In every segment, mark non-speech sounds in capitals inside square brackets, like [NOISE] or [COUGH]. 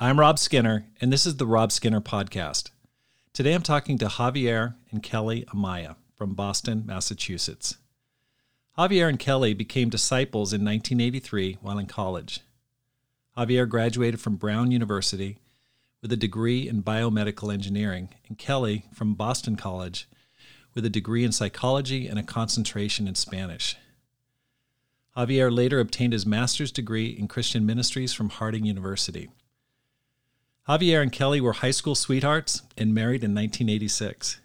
I'm Rob Skinner, and this is the Rob Skinner Podcast. Today I'm talking to Javier and Kelly Amaya from Boston, Massachusetts. Javier and Kelly became disciples in 1983 while in college. Javier graduated from Brown University with a degree in biomedical engineering, and Kelly from Boston College with a degree in psychology and a concentration in Spanish. Javier later obtained his master's degree in Christian ministries from Harding University. Javier and Kelly were high school sweethearts and married in 1986.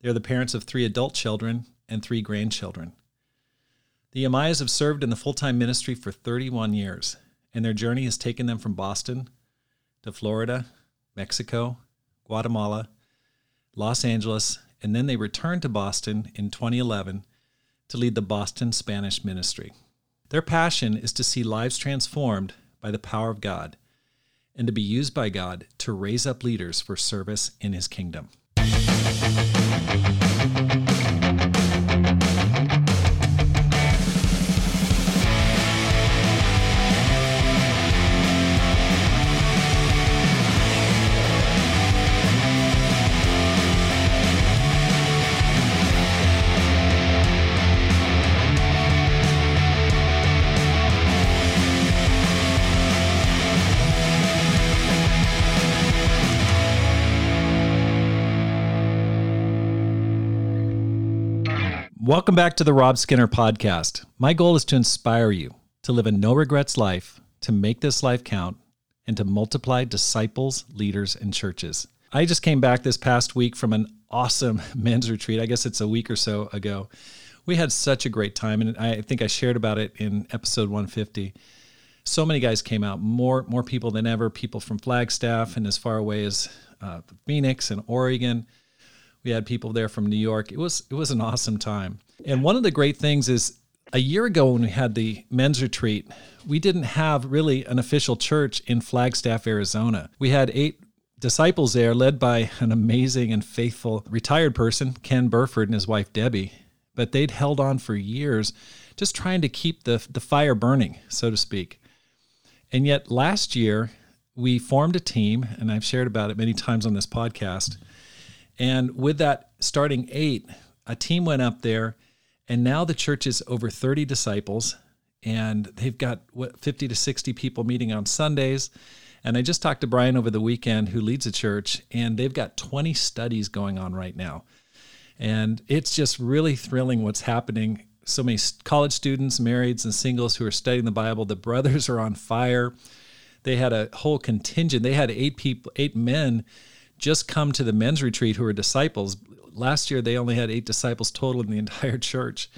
They are the parents of three adult children and three grandchildren. The Amayas have served in the full time ministry for 31 years, and their journey has taken them from Boston to Florida, Mexico, Guatemala, Los Angeles, and then they returned to Boston in 2011 to lead the Boston Spanish ministry. Their passion is to see lives transformed by the power of God and to be used by God to raise up leaders for service in His kingdom. Welcome back to the Rob Skinner podcast. My goal is to inspire you to live a no regrets life, to make this life count, and to multiply disciples, leaders, and churches. I just came back this past week from an awesome [LAUGHS] men's retreat. I guess it's a week or so ago. We had such a great time, and I think I shared about it in episode 150. So many guys came out, more more people than ever. People from Flagstaff and as far away as uh, Phoenix and Oregon we had people there from New York. It was it was an awesome time. And one of the great things is a year ago when we had the men's retreat, we didn't have really an official church in Flagstaff, Arizona. We had eight disciples there led by an amazing and faithful retired person, Ken Burford and his wife Debbie. But they'd held on for years just trying to keep the the fire burning, so to speak. And yet last year we formed a team and I've shared about it many times on this podcast and with that starting eight, a team went up there, and now the church is over 30 disciples, and they've got what 50 to 60 people meeting on Sundays. And I just talked to Brian over the weekend, who leads a church, and they've got 20 studies going on right now. And it's just really thrilling what's happening. So many college students, marrieds, and singles who are studying the Bible. The [LAUGHS] brothers are on fire. They had a whole contingent. They had eight people, eight men just come to the men's retreat who are disciples. Last year, they only had eight disciples total in the [LAUGHS] entire church.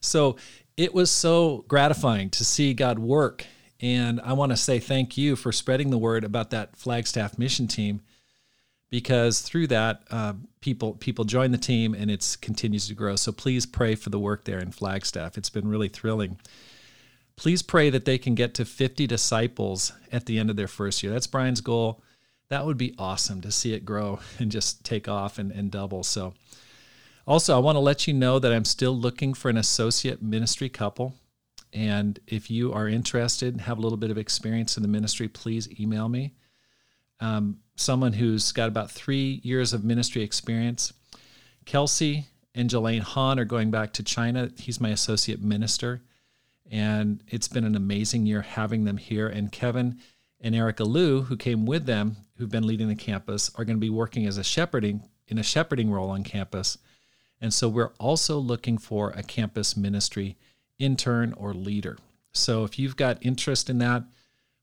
So it was so gratifying to see God work. And I want to say thank you for spreading the word about that Flagstaff mission team because through that, uh, people people join the team and it continues to grow. So please pray for the work there in Flagstaff. It's been really thrilling. Please pray that they can get to 50 disciples at the end of their first year. That's Brian's goal that would be awesome to see it grow [LAUGHS] and just take off and, and double. So, also, I want to let you know that I'm still looking for an associate ministry couple. And if you are interested and have a little bit of experience in the ministry, please email me. Um, someone who's got about three years of ministry experience. Kelsey and Jelaine Hahn are going back to China. He's my associate minister. And it's been an amazing year having them here. And Kevin and Erica Liu, who came with them, who've been leading the campus, are going to be working as a shepherding in a shepherding role on campus. And so we're also looking for a campus ministry intern or leader. So if you've got interest in that,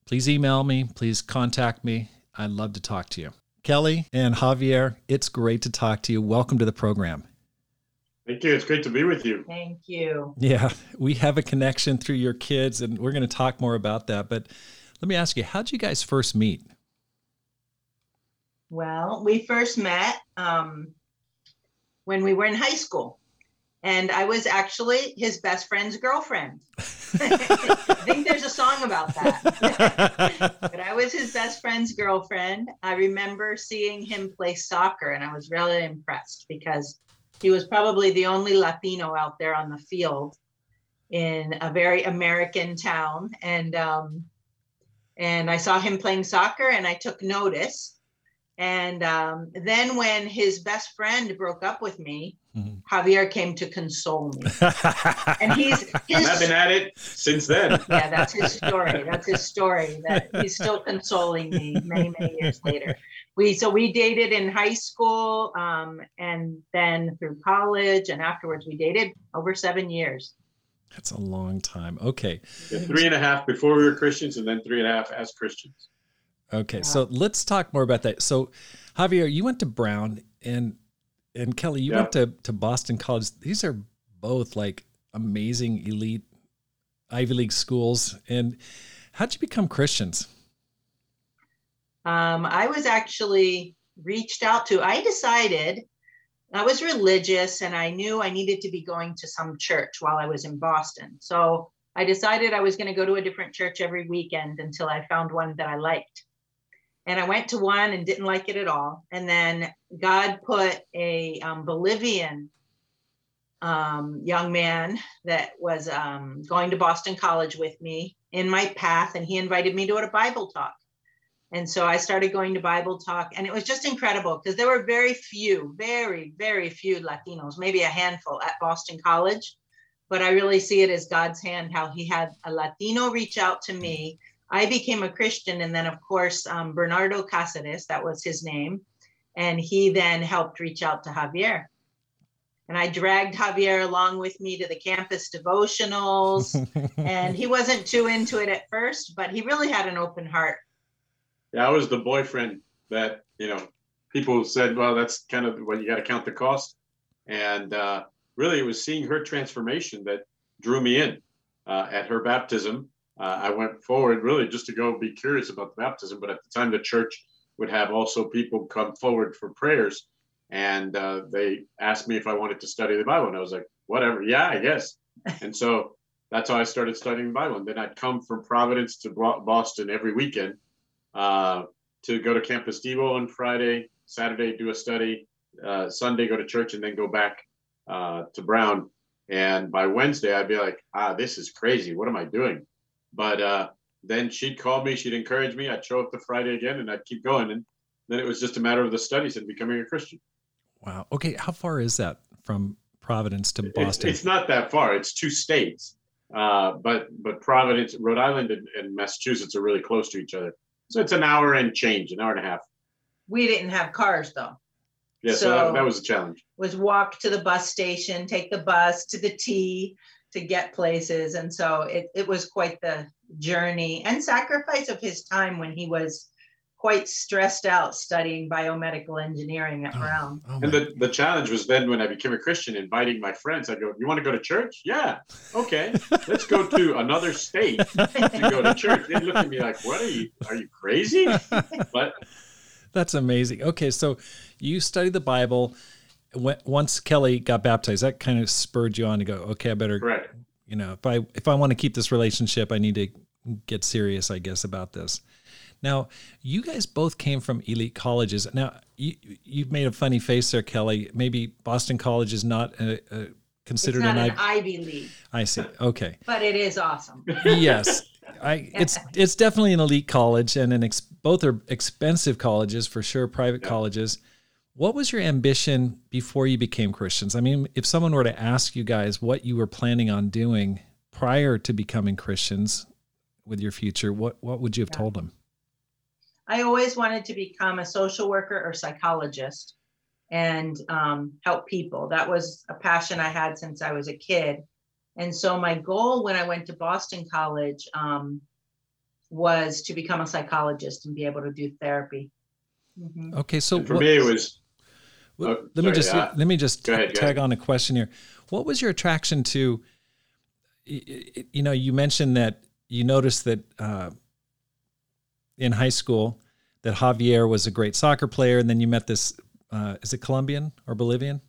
please email me, please contact me. I'd love to talk to you. Kelly and Javier, it's great to talk to you. Welcome to the program. Thank you. It's great to be with you. Thank you. Yeah, we have a connection through your kids, and we're going to talk more about that. But let me ask you, how did you guys first meet? Well, we first met um, when we were in high school. And I was actually his best friend's girlfriend. [LAUGHS] I think there's a song about that. [LAUGHS] but I was his best friend's girlfriend. I remember seeing him play soccer, and I was really impressed because he was probably the only Latino out there on the field in a very American town. And um, and I saw him playing soccer, and I took notice. And um, then when his best friend broke up with me, Mhm. Javier came to console me. [LAUGHS] And he's And I've been at it since then. yeah, that's his story. That's his story. That he's still consoling me many, many years later. We so we dated in high school, um, and then through college, and afterwards we dated over seven years. That's a long time. Okay. Yeah, three and a half before we were Christians, and then three and a half as Christians. Okay. Yeah. So let's talk more about that. So Javier, you went to Brown and and Kelly, you Yeah. went to, to Boston College. These are both like amazing elite Ivy League schools. And how'd you become Christians? Um, I was actually reached out to. I decided I was religious and I knew I needed to be going to some church while I was in Boston. So I decided I was going to go to a different church every weekend until I found one that I liked. And I went to one and didn't like it at all. And then God put a um, Bolivian um, young man that was um, going to Boston College with me in my path, and he invited me to a Bible talk. And so I started going to Bible talk, and it was just incredible because there were very few, very, very few Latinos, maybe a handful at Boston College. But I really see it as God's hand, how He had a Latino reach out to me. I became a Christian, and then, of course, um, Bernardo Cáceres, that was his name, and he then helped reach out to Javier. And I dragged Javier along with me to the campus devotionals, [LAUGHS] and he wasn't too into it at first, but he really had an open heart. Yeah, I was the boyfriend that you know people said, well, that's kind of what you got to count the cost, and uh, really it was seeing her transformation that drew me in. Uh, at her baptism, uh, I went forward really just to go be curious about the baptism, but at the time the church would have also people come forward for prayers, and uh, they asked me if I wanted to study the Bible, and I was like, whatever, yeah, I guess. [LAUGHS] and so that's how I started studying the Bible, and then I'd come from Providence to Boston every weekend uh, to go to Campus Devo on Friday, Saturday do a study, uh, Sunday go to church, and then go back uh, to Brown. And by Wednesday, I'd be like, ah, this is crazy. What am I doing? But uh, then she'd call me, she'd encourage me. I'd show up the Friday again, and I'd keep going. And then it was just a matter of the studies and becoming a Christian. wow. Okay. How far is that from Providence to It's, Boston? it's not that far. It's two states, uh, but but Providence, Rhode Island, and, and Massachusetts are really close to each other. So it's an hour and change, an hour and a half. We didn't have cars though. Yeah, so, that, that was a challenge. Was walk to the bus station, take the bus to the T to get places. And so it, it was quite the journey and sacrifice of his time when he was quite stressed out studying biomedical engineering at Oh, Brown. oh And the, the challenge was then when I became a Christian, inviting my friends. I go, "You want to go to church? Yeah, okay. Let's go to [LAUGHS] another state to go to church." They look at me like, "What are you? Are you crazy?" But That's amazing. Okay, so you studied the Bible. Once Kelly got baptized, that kind of spurred you on to go. Okay, I better, correct. you know, if I if I want to keep this relationship, I need to get serious, I guess, about this. Now, you guys both came from elite colleges. Now, you you've made a funny face there, Kelly. Maybe Boston College is not uh, uh, a, a It's considered not an an Ivy. Ivy League, I see. Okay. but it is awesome. yes i [LAUGHS] it's it's definitely an elite college and an ex, both are expensive colleges for sure private Yeah. colleges what was your ambition before you became christians i mean if someone were to ask you guys what you were planning on doing prior to becoming christians with your future what what would you have Yeah. told them I always wanted to become a social worker or psychologist and um, help people. That was a passion I had since I was a kid. And so my goal when I went to Boston College um, was to become a psychologist and be able to do therapy. Mhm. okay so And for what- me, it was Well, Oh, let me just uh, let me just go ahead, go tag on a question here. What was your attraction to? y- y- You know, you mentioned that you noticed that uh, in high school that Javier was a great soccer player, and then you met this. Uh, is it Colombian or Bolivian?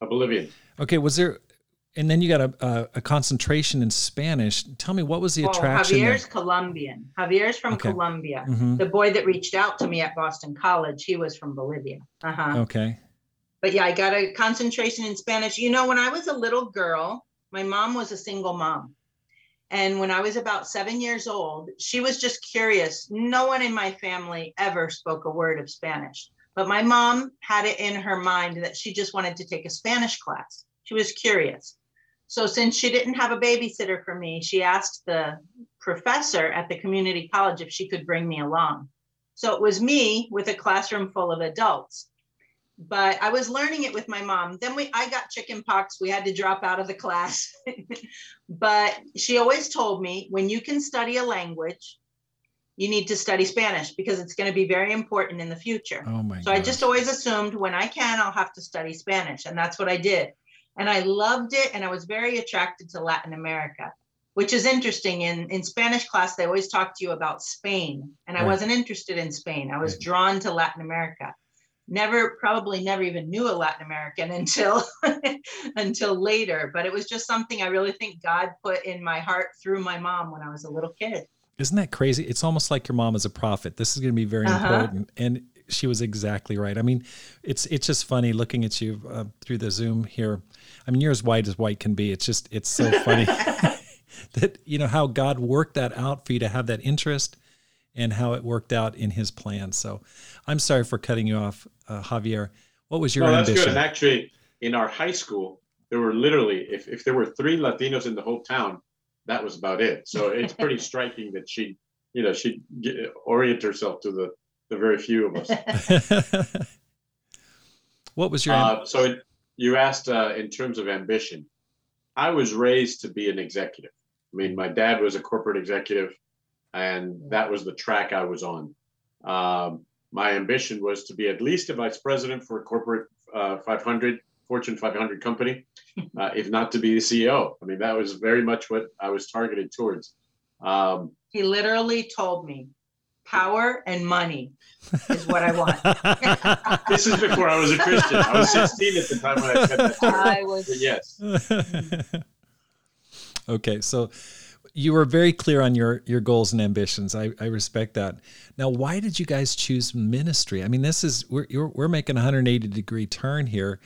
a Bolivian. Okay, was there? And then you got a, a, a concentration in Spanish. Tell me what was the attraction there? Javier's Colombian. Javier's from Okay. Colombia. Mhm. The boy that reached out to me at Boston College, he was from Bolivia. Uh-huh. Okay. but yeah, I got a concentration in Spanish. You know, when I was a little girl, my mom was a single mom. And when I was about seven years old, she was just curious. No one in my family ever spoke a word of Spanish, but my mom had it in her mind that she just wanted to take a Spanish class. She was curious. So, since she didn't have a babysitter for me, she asked the professor at the community college if she could bring me along. So, it was me with a classroom full of adults but I was learning it with my mom. Then we I got chicken pox. We had to drop out of the class. [LAUGHS] but she always told me when you can study a language, you need to study Spanish because it's going to be very important in the future. Oh my so gosh. I just always assumed when I can I'll have to study Spanish and that's what I did. And I loved it and I was very attracted to Latin America. Which is interesting. In in Spanish class, they always talk to you about Spain, and I wasn't interested in Spain. I was right. drawn to Latin America never probably never even knew a latin american [LAUGHS] until until later but it was just something i really think god put in my heart through my mom when i was a little kid. Isn't that crazy? It's almost like your mom is a prophet. This is going to be very uh-huh. important and she was exactly right. I mean it's it's just funny looking at you uh, through the zoom here. I mean you're as white as white can be. It's just it's so funny [LAUGHS] that you know how god worked that out for you to have that interest and how it worked out in his plan. So I'm sorry for cutting you off, uh, Javier. What was your no, that's ambition? good. And actually, in our high school, there were literally, if, if there were three Latinos in the whole town, that was about it. So it's [LAUGHS] pretty striking that she, you know, she orient herself to the, the very few of us. [LAUGHS] what was your? Uh, so it, you asked uh, in terms of ambition. I was raised to be an executive. I mean, my dad was a corporate executive and that was the track I was on. Um, my ambition was to be at least a vice president for a corporate uh, 500 Fortune 500 company, [LAUGHS] uh, if not to be the CEO. I mean, that was very much what I was targeted towards. Um, he literally told me, "Power and money is what I want." [LAUGHS] [LAUGHS] this is before I was a Christian. I was 16 at the time when I said that. I was. But yes. okay, so you were very clear on your your goals and ambitions. I, I respect that. Now, why did you guys choose ministry? I mean, this is we're we're making a 180 degree turn here,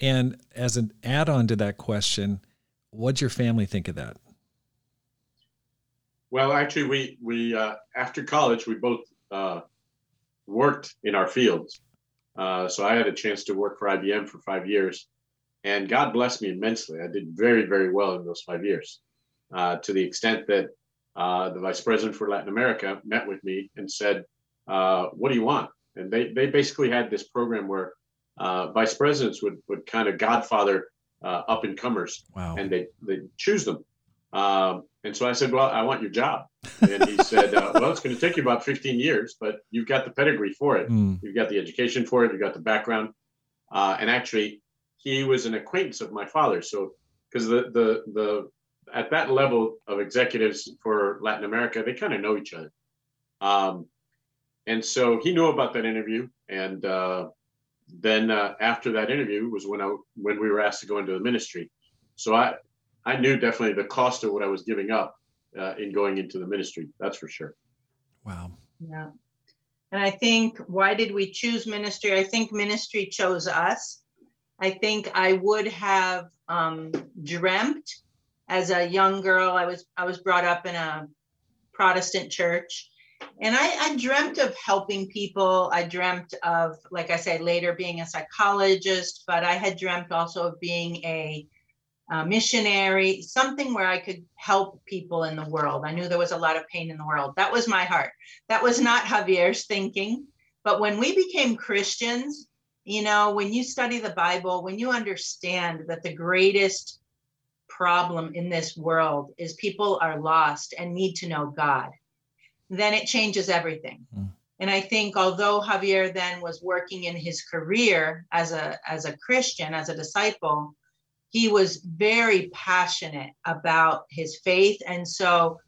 and as an add on to that question, what'd your family think of that? Well, actually, we we uh, after college we both uh, worked in our fields. Uh, so I had a chance to work for IBM for five years, and God blessed me immensely. I did very very well in those five years uh, to the extent that uh, the vice president for Latin America met with me and said, uh, "What do you want?" And they they basically had this program where uh, vice presidents would would kind of godfather uh, up and comers, wow. and they they choose them. Um, and so I said, "Well, I want your job." And he said, uh, "Well, it's going to take you about 15 years, but you've got the pedigree for it. Mm. You've got the education for it. You've got the background." and actually, he was an acquaintance of my father, so because the the the at that level of executives for Latin America, they kind of know each other. Um, and so he knew about that interview. And uh, then uh, after that interview was when I when we were asked to go into the ministry. So I I knew definitely the cost of what I was giving up uh, in going into the ministry. That's for sure. Wow. Yeah. And I think why did we choose ministry? I think ministry chose us. I think I would have um, dreamt as a young girl i was i was brought up in a protestant church. And I, I, dreamt of helping people. I dreamt of like i said later being a psychologist but i had dreamt also of being a, a missionary something where i could help people in the world. I knew there was a lot of pain in the world. That was my heart. That was not [LAUGHS] javier's thinking. But when we became christians you know when you study the bible when you understand that the greatest problem in this world is people are lost and need to know God, then it changes everything. Mm. And I think although Javier then was working in his career as a as a Christian, as a disciple, he was very passionate about his faith. And so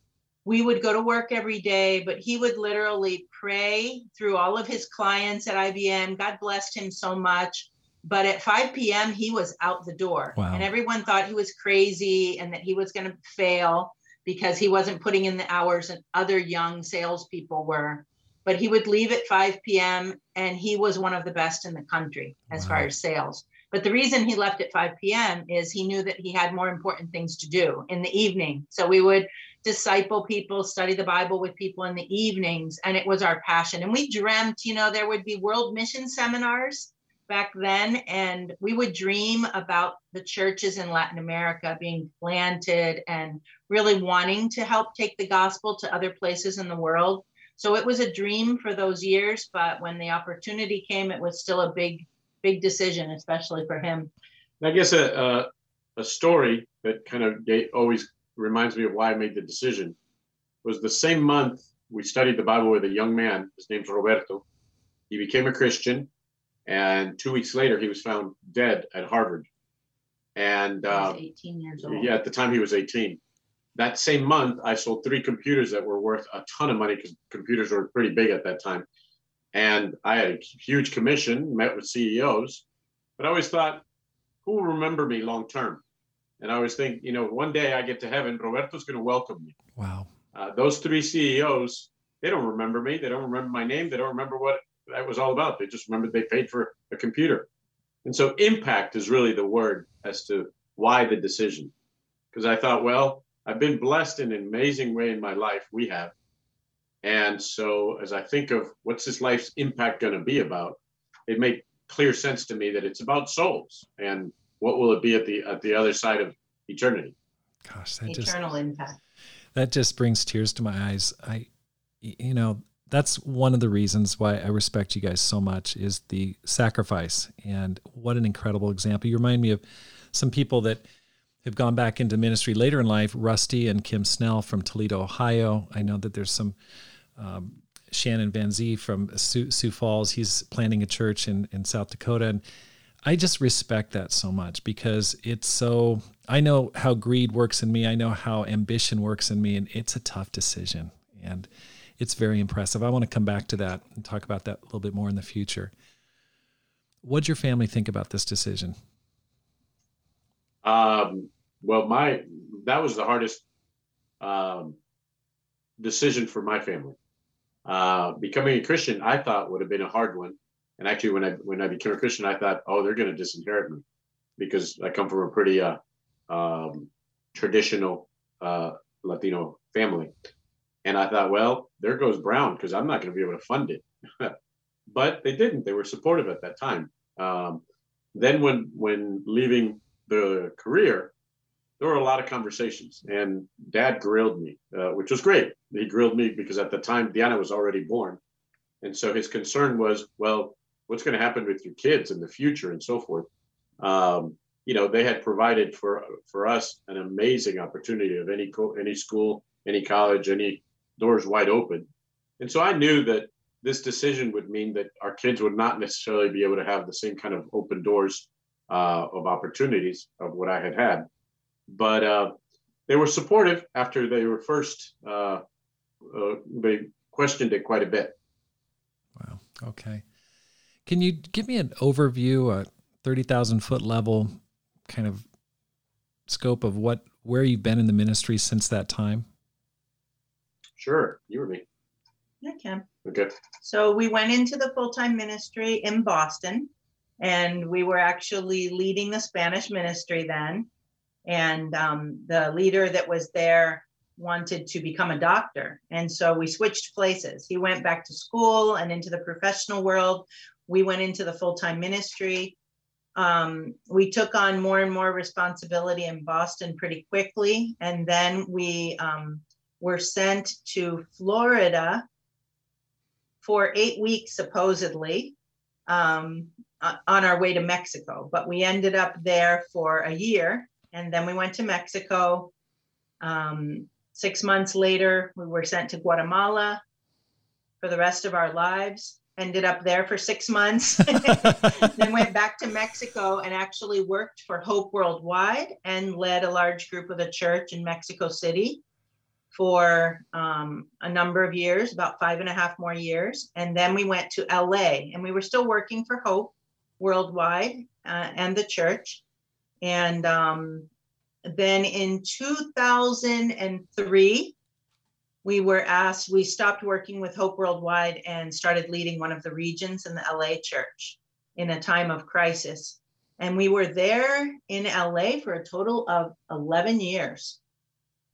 we would go to work every day, but he would literally pray through all of his clients at IBM. God blessed him so much but at 5 p.m., he was out the door. Wow. And everyone thought he was crazy and that he was going to fail because he wasn't putting in the hours and other young salespeople were. But he would leave at 5 p.m. and he was one of the best in the country as wow. far as sales. But the reason he left at 5 p.m. is he knew that he had more important things to do in the evening. So we would disciple people, study the Bible with people in the evenings. And it was our passion. And we dreamt, you know, there would be world mission seminars back then. And we would dream about the churches in Latin America being planted and really wanting to help take the gospel to other places in the world. So it was a dream for those years. But when the opportunity came, it was still a big, big decision, especially for him. I guess a, a, story that kind of always reminds me of why I made the decision was the same month we studied the Bible with a young man. His name's Roberto. He became a Christian, and two weeks later, he was found dead at Harvard. And uh, 18 years old. Yeah, at the time he was 18. That same month, I sold three computers that were worth a ton of money because computers were pretty big at that time. And I had a huge commission, met with CEOs, but I always thought, who will remember me long term? And I always think, you know, one day I get to heaven, Roberto's going to welcome me. Wow. Uh, those three CEOs, they don't remember me. They don't remember my name. They don't remember what that was all about. They just remembered they paid for a computer. And so impact is really the word as to why the decision. Because I thought, well, I've been blessed in an amazing way in my life. We have. And so as I think of what's this life's impact going to be about, it made clear sense to me that it's about souls and what will it be at the at the other side of eternity? Gosh, that eternal just, impact. That just brings tears to my eyes. I, you know, that's one of the reasons why I respect you guys so much is the sacrifice and what an incredible example. You remind me of some people that have gone back into ministry later in life. Rusty and Kim Snell from Toledo, Ohio. I know that there's some. Um, Shannon Van Zee from Sioux, Sioux, Falls. He's planting a church in, in South Dakota. And I just respect that so much because it's so I know how greed works in me. I know how ambition works in me and it's a tough decision and it's very impressive. I want to come back to that and talk about that a little bit more in the future. What'd your family think about this decision? Um, well, my that was the hardest um, decision for my family. Uh, becoming a Christian, I thought would have been a hard one and actually, when I when I became a Christian, I thought, oh, they're going to disinherit me because I come from a pretty uh, um, traditional uh, Latino family, and I thought, well, there goes Brown because I'm not going to be able to fund it. [LAUGHS] but they didn't. They were supportive at that time. Um, then when when leaving the career, there were a lot of conversations, and Dad grilled me, uh, which was great. He grilled me because at the time Diana was already born, and so his concern was, well, what's going to happen with your kids in the future and so forth. Um, you know, they had provided for for us an amazing opportunity of any co- any school, any college, any doors wide open. And so I knew that this decision would mean that our kids would not necessarily be able to have the same kind of open doors uh, of opportunities of what I had had. But uh, they were supportive after they were first. Uh, uh they questioned it quite a bit. Wow. Okay. Can you give me an overview, a 30,000 foot level kind of scope of what, where you've been in the ministry since that time? Sure. You or me? I can. Okay. So we went into the full time ministry in Boston, and we were actually leading the Spanish ministry then. And um, the leader that was there wanted to become a doctor. And so we switched places. He went back to school and into the professional world we went into the full-time ministry um, we took on more and more responsibility in boston pretty quickly and then we um, were sent to florida for eight weeks supposedly um, on our way to mexico. But we ended up there for a year and then we went to mexico um, six months later we were sent to guatemala for the rest of our lives ended up there for six months, [LAUGHS] then went back to Mexico and actually worked for Hope Worldwide and led a large group of the church in Mexico City for um, a number of years, about five and a half more years. And then we went to LA and we were still working for Hope Worldwide uh, and the church. And um, then in 2003, we were asked, we stopped working with Hope Worldwide and started leading one of the regions in the LA church in a time of crisis. And we were there in LA for a total of 11 years.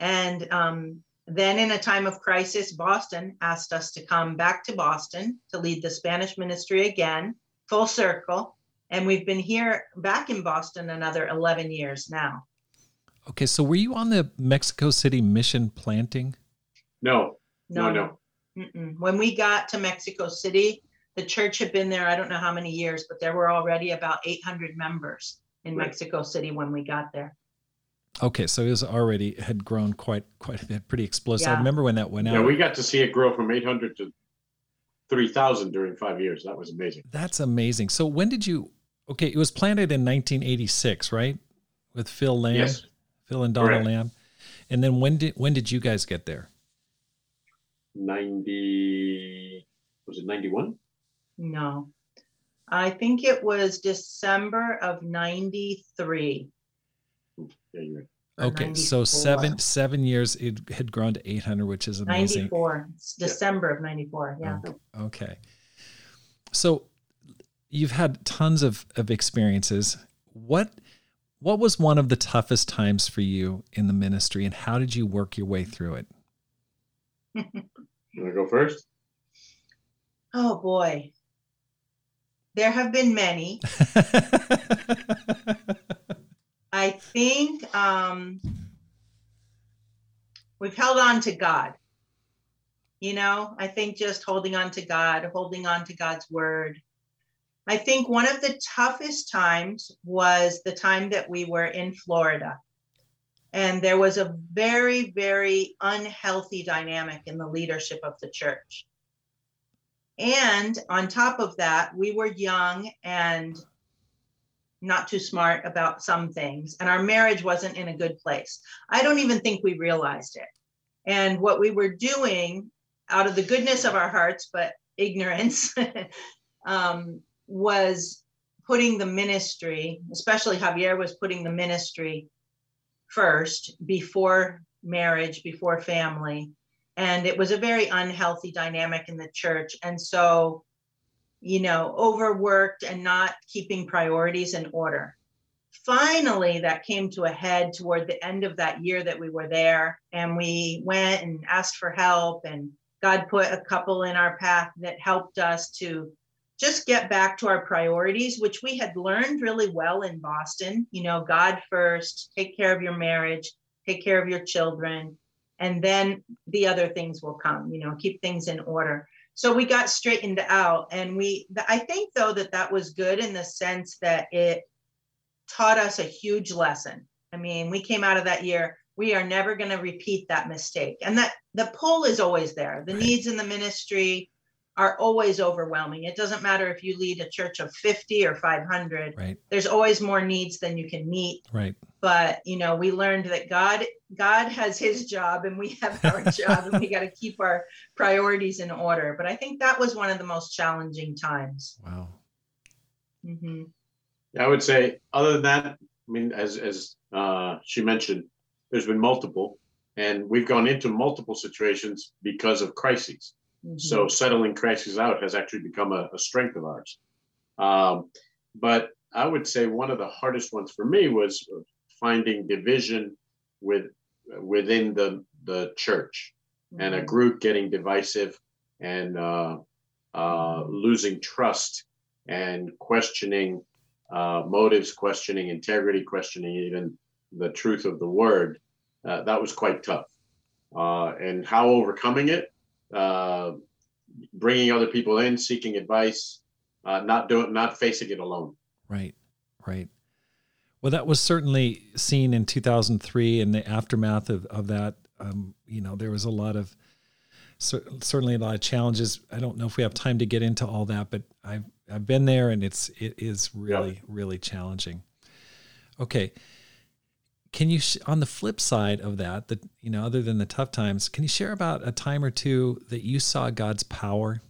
And um, then, in a time of crisis, Boston asked us to come back to Boston to lead the Spanish ministry again, full circle. And we've been here back in Boston another 11 years now. Okay, so were you on the Mexico City mission planting? No, no, no. Mm-mm. When we got to Mexico City, the church had been there, I don't know how many years, but there were already about 800 members in Right. Mexico City when we got there. Okay, so it was already had grown quite quite a bit, pretty explosive. I remember when that went out. Yeah, we got to see it grow from 800 to 3,000 during five years. That was amazing. That's amazing. So when did you? Okay, it was planted in 1986, right? With Phil Lamb, Yes. Phil and Donna Correct. Lamb. And then when did when did you guys get there? 90, was it 91? No, I think it was December of 93. Yeah, you're right. Okay, so seven seven years it had grown to 800, which is amazing. 94. It's Yeah. December of 94. Yeah. Okay. okay. So you've had tons of, of experiences. What what was one of the toughest times for you in the ministry and how did you work your way through it? [LAUGHS] You want to go first? Oh boy. There have been many. [LAUGHS] I think um, we've held on to God. You know, I think just holding on to God, holding on to God's word. I think one of the toughest times was the time that we were in Florida. And there was a very, very unhealthy dynamic in the leadership of the church. And on top of that, we were young and not too smart about some things, and our marriage wasn't in a good place. I don't even think we realized it. And what we were doing out of the goodness of our hearts, but ignorance, [LAUGHS] um, was putting the ministry, especially Javier was putting the ministry first before marriage, before family. And it was a very unhealthy dynamic in the church. And so, you know, overworked and not keeping priorities in order. Finally, that came to a head toward the end of that year that we were there. And we went and asked for help. And God put a couple in our path that helped us to just get back to our priorities, which we had learned really well in Boston. You know, God first, take care of your marriage, take care of your children, and then the other things will come, you know, keep things in order. So we got straightened out. And we, I think though that that was good in the sense that it taught us a huge lesson. I mean, we came out of that year, we are never going to repeat that mistake. And that the pull is always there. The Right. needs in the ministry are always overwhelming. It doesn't matter if you lead a church of 50 or 500, right, there's always more needs than you can meet. right. But, you know, we learned that God God has his job and we have our [LAUGHS] job and we got to keep our priorities in order. But I think that was one of the most challenging times. Wow. Mhm. I would say, other than that, I mean, as as uh, she mentioned, there's been multiple, and we've gone into multiple situations because of crises. Mhm. So settling crises out has actually become a, a strength of ours. Um, but I would say one of the hardest ones for me was finding division with within the the church and a Mhm. group getting divisive and uh, uh, losing trust and questioning uh, motives, questioning integrity, questioning even the truth of the word. Uh, that was quite tough. Uh, and how overcoming it, uh, bringing other people in, seeking advice, uh, not doing, not facing it alone. Right, right. Well, that was certainly seen in 2003 in the aftermath of, of that. Um, you know, there was a lot of, certainly a lot of challenges. I don't know if we have time to get into all that, but I've, I've been there and it's, it is really, really challenging. Okay. Can you, sh- on the flip side of that, that, you know, other than the tough times, can you share about a time or two that you saw God's power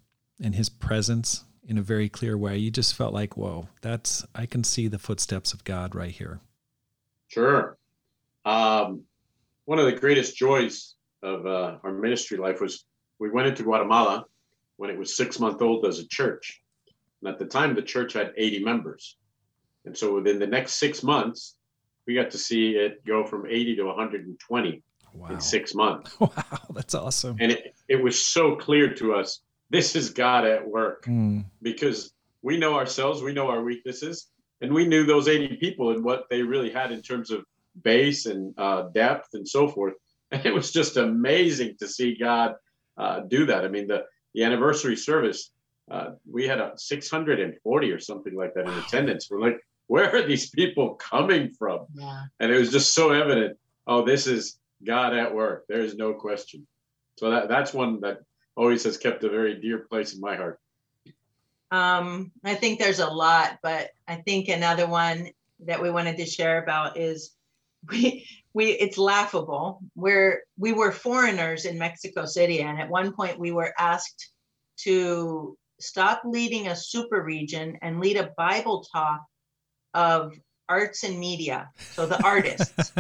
and his presence in a very clear way. You just felt like, whoa, that's I can see the footsteps of God right here. Sure. Um, one of the greatest joys of uh, our ministry life was we went into Guatemala when it was six months old as a church. And at the time, the church had 80 members. And so within the next six months, we got to see it go from 80 to 120. wow. in six months. [LAUGHS] Wow, that's awesome. And it, it was so clear to us this is God at work mm. because we know ourselves, we know our weaknesses, and we knew those 80 people and what they really had in terms of base and uh, depth and so forth. And [LAUGHS] it was just amazing to see God uh, do that. I mean, the, the anniversary service, uh, we had a 640 or something like that in attendance. We're like, where are these people coming from? Yeah. And it was just so evident. Oh, this is God at work. There is no question. So that, that's one that always has kept a very dear place in my heart. Um, I think there's a lot, but I think another one that we wanted to share about is we we it's laughable. We're we were foreigners in Mexico City, and at one point we were asked to stop leading a super region and lead a Bible talk of arts and media. So the artists.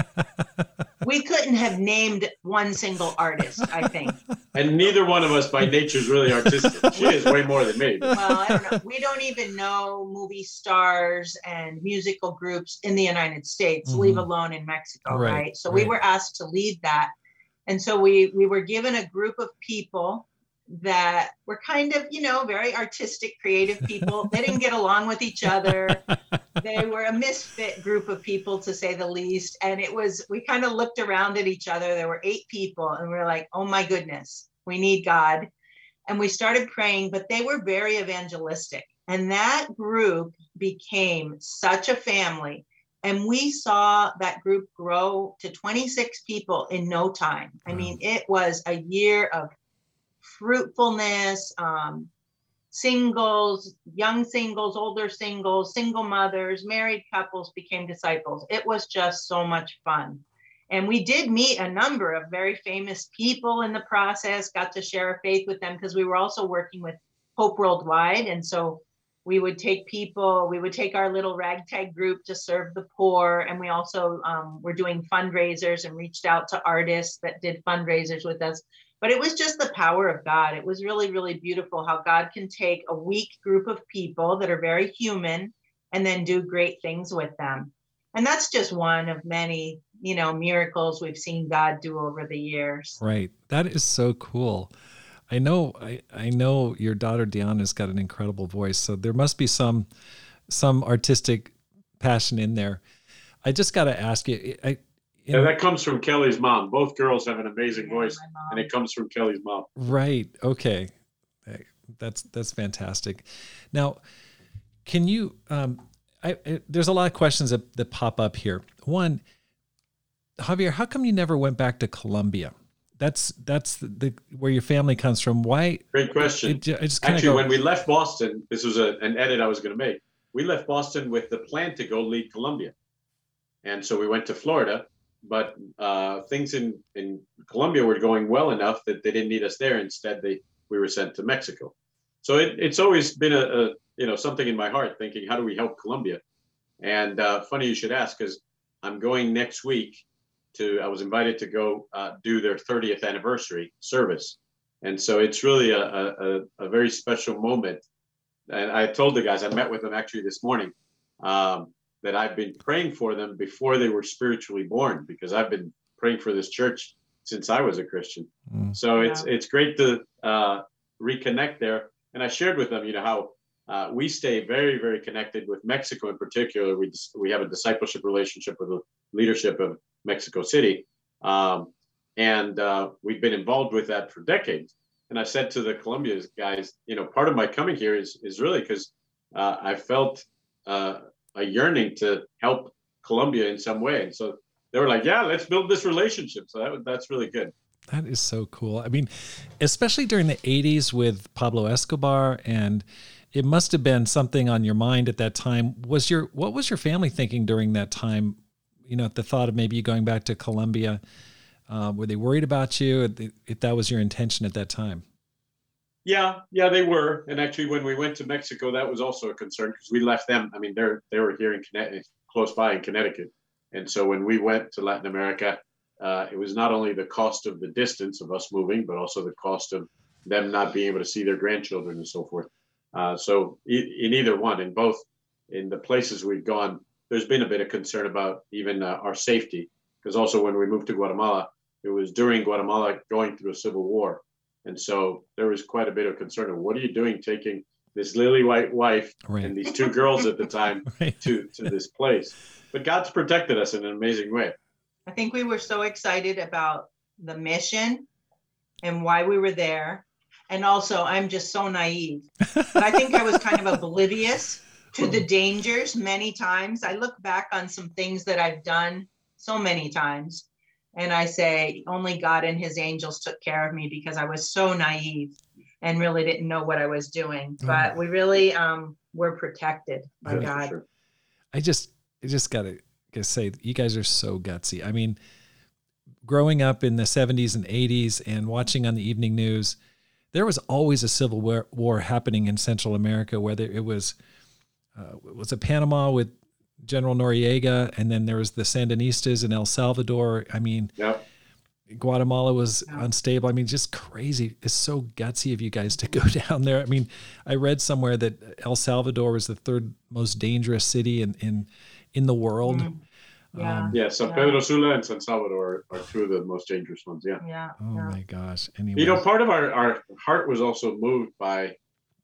[LAUGHS] we couldn't have named one single artist, I think. And neither one of us by nature is really artistic. She is way more than me. Well, I don't know. We don't even know movie stars and musical groups in the United States, mm-hmm. leave alone in Mexico, right? right? So right. we were asked to lead that. And so we we were given a group of people that were kind of, you know, very artistic, creative people. they didn't get along with each other. [LAUGHS] they were a misfit group of people, to say the least. And it was, we kind of looked around at each other. There were eight people, and we are like, oh my goodness, we need God. And we started praying, but they were very evangelistic. And that group became such a family. And we saw that group grow to 26 people in no time. I mean, it was a year of fruitfulness, um, singles, young singles, older singles, single mothers, married couples became disciples. It was just so much fun. And we did meet a number of very famous people in the process, got to share our faith with them because we were also working with Hope Worldwide. And so we would take people, we would take our little ragtag group to serve the poor. And we also um, were doing fundraisers and reached out to artists that did fundraisers with us but it was just the power of God. It was really, really beautiful how God can take a weak group of people that are very human and then do great things with them. And that's just one of many, you know, miracles we've seen God do over the years. Right. That is so cool. I know I, I know your daughter Deanna's got an incredible voice, so there must be some some artistic passion in there. I just got to ask you. I, yeah, that comes from Kelly's mom. Both girls have an amazing yeah, voice, and it comes from Kelly's mom. Right. Okay. That's that's fantastic. Now, can you? Um, I, I, there's a lot of questions that, that pop up here. One, Javier, how come you never went back to Colombia? That's that's the, the where your family comes from. Why? Great question. It, it Actually, go, when we left Boston, this was a, an edit I was going to make. We left Boston with the plan to go lead Colombia, and so we went to Florida but uh, things in in Colombia were going well enough that they didn't need us there. Instead, they we were sent to Mexico. So it, it's always been a, a, you know something in my heart, thinking how do we help Colombia? And uh, funny you should ask, because I'm going next week to. I was invited to go uh, do their 30th anniversary service, and so it's really a, a, a very special moment. And I told the guys I met with them actually this morning. Um, that I've been praying for them before they were spiritually born because I've been praying for this church since I was a Christian. Mm. So yeah. it's it's great to uh, reconnect there. And I shared with them, you know, how uh, we stay very very connected with Mexico in particular. We we have a discipleship relationship with the leadership of Mexico City, um, and uh, we've been involved with that for decades. And I said to the Colombia guys, you know, part of my coming here is is really because uh, I felt uh, a yearning to help Colombia in some way. And so they were like, yeah, let's build this relationship. So that, that's really good. That is so cool. I mean, especially during the 80s with Pablo Escobar and it must have been something on your mind at that time. Was your what was your family thinking during that time? You know, the thought of maybe you going back to Colombia. Uh, were they worried about you if that was your intention at that time? Yeah, yeah, they were. And actually, when we went to Mexico, that was also a concern because we left them. I mean, they're they were here in Connecticut, close by in Connecticut, and so when we went to Latin America, uh, it was not only the cost of the distance of us moving, but also the cost of them not being able to see their grandchildren and so forth. Uh, so in either one, in both, in the places we've gone, there's been a bit of concern about even uh, our safety because also when we moved to Guatemala, it was during Guatemala going through a civil war. And so there was quite a bit of concern of what are you doing taking this lily white wife Right. and these two girls at the time [LAUGHS] Right. to, to this place. But God's protected us in an amazing way. I think we were so excited about the mission and why we were there. And also, I'm just so naive. But I think I was kind of oblivious to the dangers many times. I look back on some things that I've done so many times, and I say, only God and his angels took care of me because I was so naive and really didn't know what I was doing. But we really um, were protected by Yeah, God. sure. I just I just gotta, gotta say you guys are so gutsy. I mean, growing up in the 70s and 80s and watching on the evening news, there was always a civil war, war happening in Central America, whether it was uh, was it Panama with General Noriega, and then there was the Sandinistas in El Salvador. I mean, Yep. Guatemala was Yeah. unstable. I mean, just crazy. It's so gutsy of you guys to [LAUGHS] go down there. I mean, I read somewhere that El Salvador was the third most dangerous city in in, in the world. Mm. Yeah. Um, Yeah, San Yeah. Pedro Sula and San Salvador are two of the most dangerous ones. Yeah. Yeah. oh yeah. my gosh. Anyway, You know, part of our, our heart was also moved by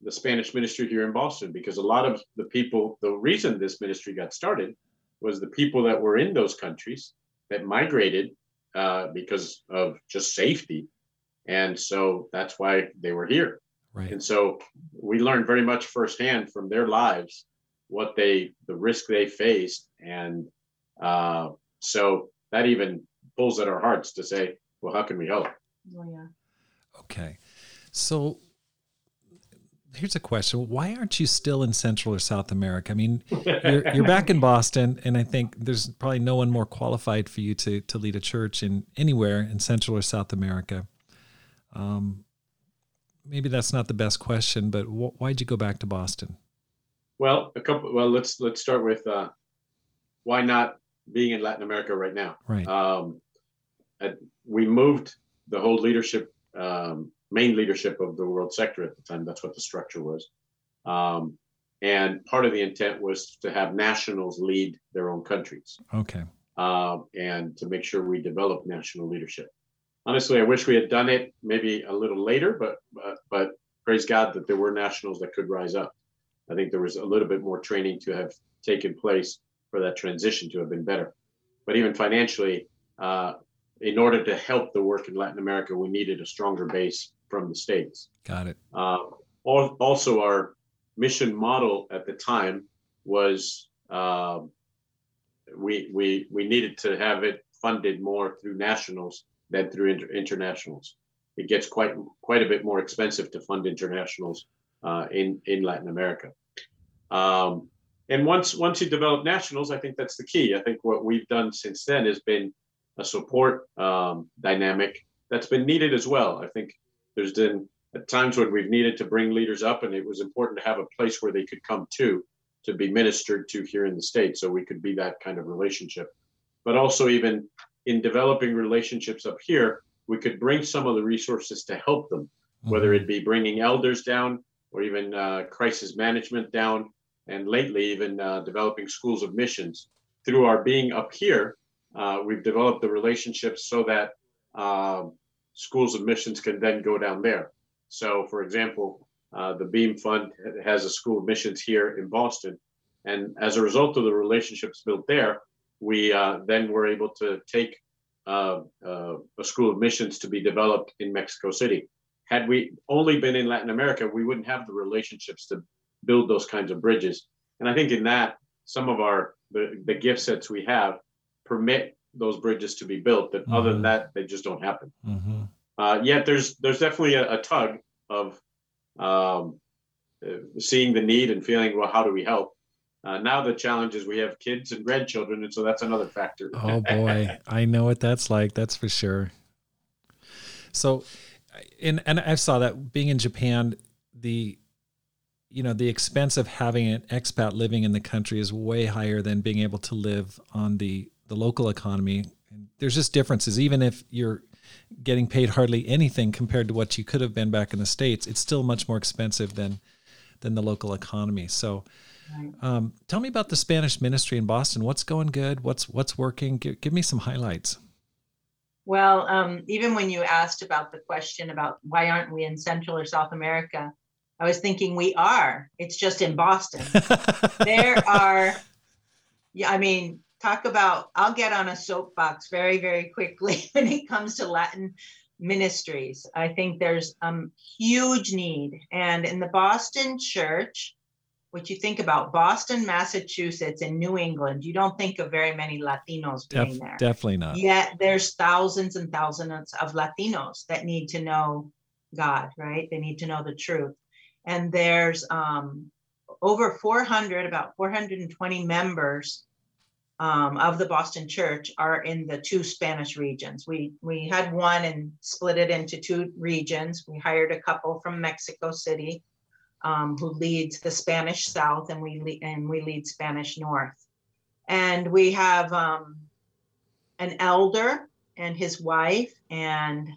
the Spanish ministry here in Boston because a lot of the people, the reason this ministry got started was the people that were in those countries that migrated uh, because of just safety. And so that's why they were here. right. And so we learned very much firsthand from their lives what they, the risk they faced. And uh, so that even pulls at our hearts to say, well, how can we help? Oh, yeah. Okay. So here's a question. Why aren't you still in Central or South America? I mean, you're, you're back in Boston, and I think there's probably no one more qualified for you to, to lead a church in anywhere in Central or South America. Um, maybe that's not the best question, but wh- why'd you go back to Boston? Well, a couple. Well, let's let's start with uh, why not being in Latin America right now. Right. Um, at- we moved the whole leadership, um, main leadership of the world sector at the time. That's what the structure was, um, and part of the intent was to have nationals lead their own countries Okay. uh, and to make sure we develop national leadership. Honestly, I wish we had done it maybe a little later, but but, but praise God that there were nationals that could rise up. I think there was a little bit more training to have taken place for that transition to have been better. But even financially, uh, in order to help the work in Latin America, we needed a stronger base from the states. Got it. Uh, al- also, our mission model at the time was um, we we we needed to have it funded more through nationals than through inter- internationals. It gets quite quite a bit more expensive to fund internationals uh, in in Latin America. Um, and once once you develop nationals, I think that's the key. I think what we've done since then has been a support um, dynamic that's been needed as well. I think there's been at times when we've needed to bring leaders up, and it was important to have a place where they could come to to be ministered to here in the state, so we could be that kind of relationship. But also, even in developing relationships up here, we could bring some of the resources to help them, whether it be bringing elders down or even uh, crisis management down, and lately even uh, developing schools of missions. Through our being up here, uh, we've developed the relationships so that um schools of missions can then go down there. So, for example, uh, the Beam Fund has a school of missions here in Boston, and as a result of the relationships built there, we uh, then were able to take uh, uh, a school of missions to be developed in Mexico City. Had we only been in Latin America, we wouldn't have the relationships to build those kinds of bridges. And I think in that, some of our the, the gift sets we have permit those bridges to be built. That other than Mhm. that, they just don't happen. hmm Uh, yet there's there's definitely a, a tug of um, uh, seeing the need and feeling well, how do we help? Uh, now the challenge is we have kids and grandchildren, and so that's another factor. Oh boy, [LAUGHS] I know what that's like. That's for sure. So, and and I saw that being in Japan, the you know the expense of having an expat living in the country is way higher than being able to live on the the local economy. And there's just differences, even if you're getting paid hardly anything compared to what you could have been back in the states. It's still much more expensive than than the local economy. So. Um, tell me about the Spanish ministry in Boston. What's going good? What's what's working? Give, give me some highlights. Well, um, even when you asked about the question about why aren't we in Central or South America, I was thinking we are. It's just in Boston. [LAUGHS] there are, yeah, I mean, talk about, I'll get on a soapbox very, very quickly [LAUGHS] when it comes to Latin ministries. I think there's a um, huge need. And in the Boston church, what you think about Boston, Massachusetts, and New England, you don't think of very many Latinos being Def- there. Definitely not. Yet there's thousands and thousands of Latinos that need to know God, right? They need to know the truth. And there's um, over 400, about 420 members um, of the Boston Church are in the two Spanish regions. We we had one and split it into two regions. We hired a couple from Mexico City um, who leads the Spanish South, and we lead, and we lead Spanish North. And we have um, an elder and his wife, and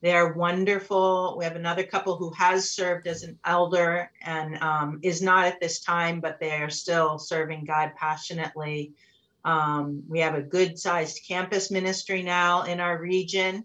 they're wonderful. We have another couple who has served as an elder and um, is not at this time, but they are still serving God passionately um, we have a good sized campus ministry now in our region.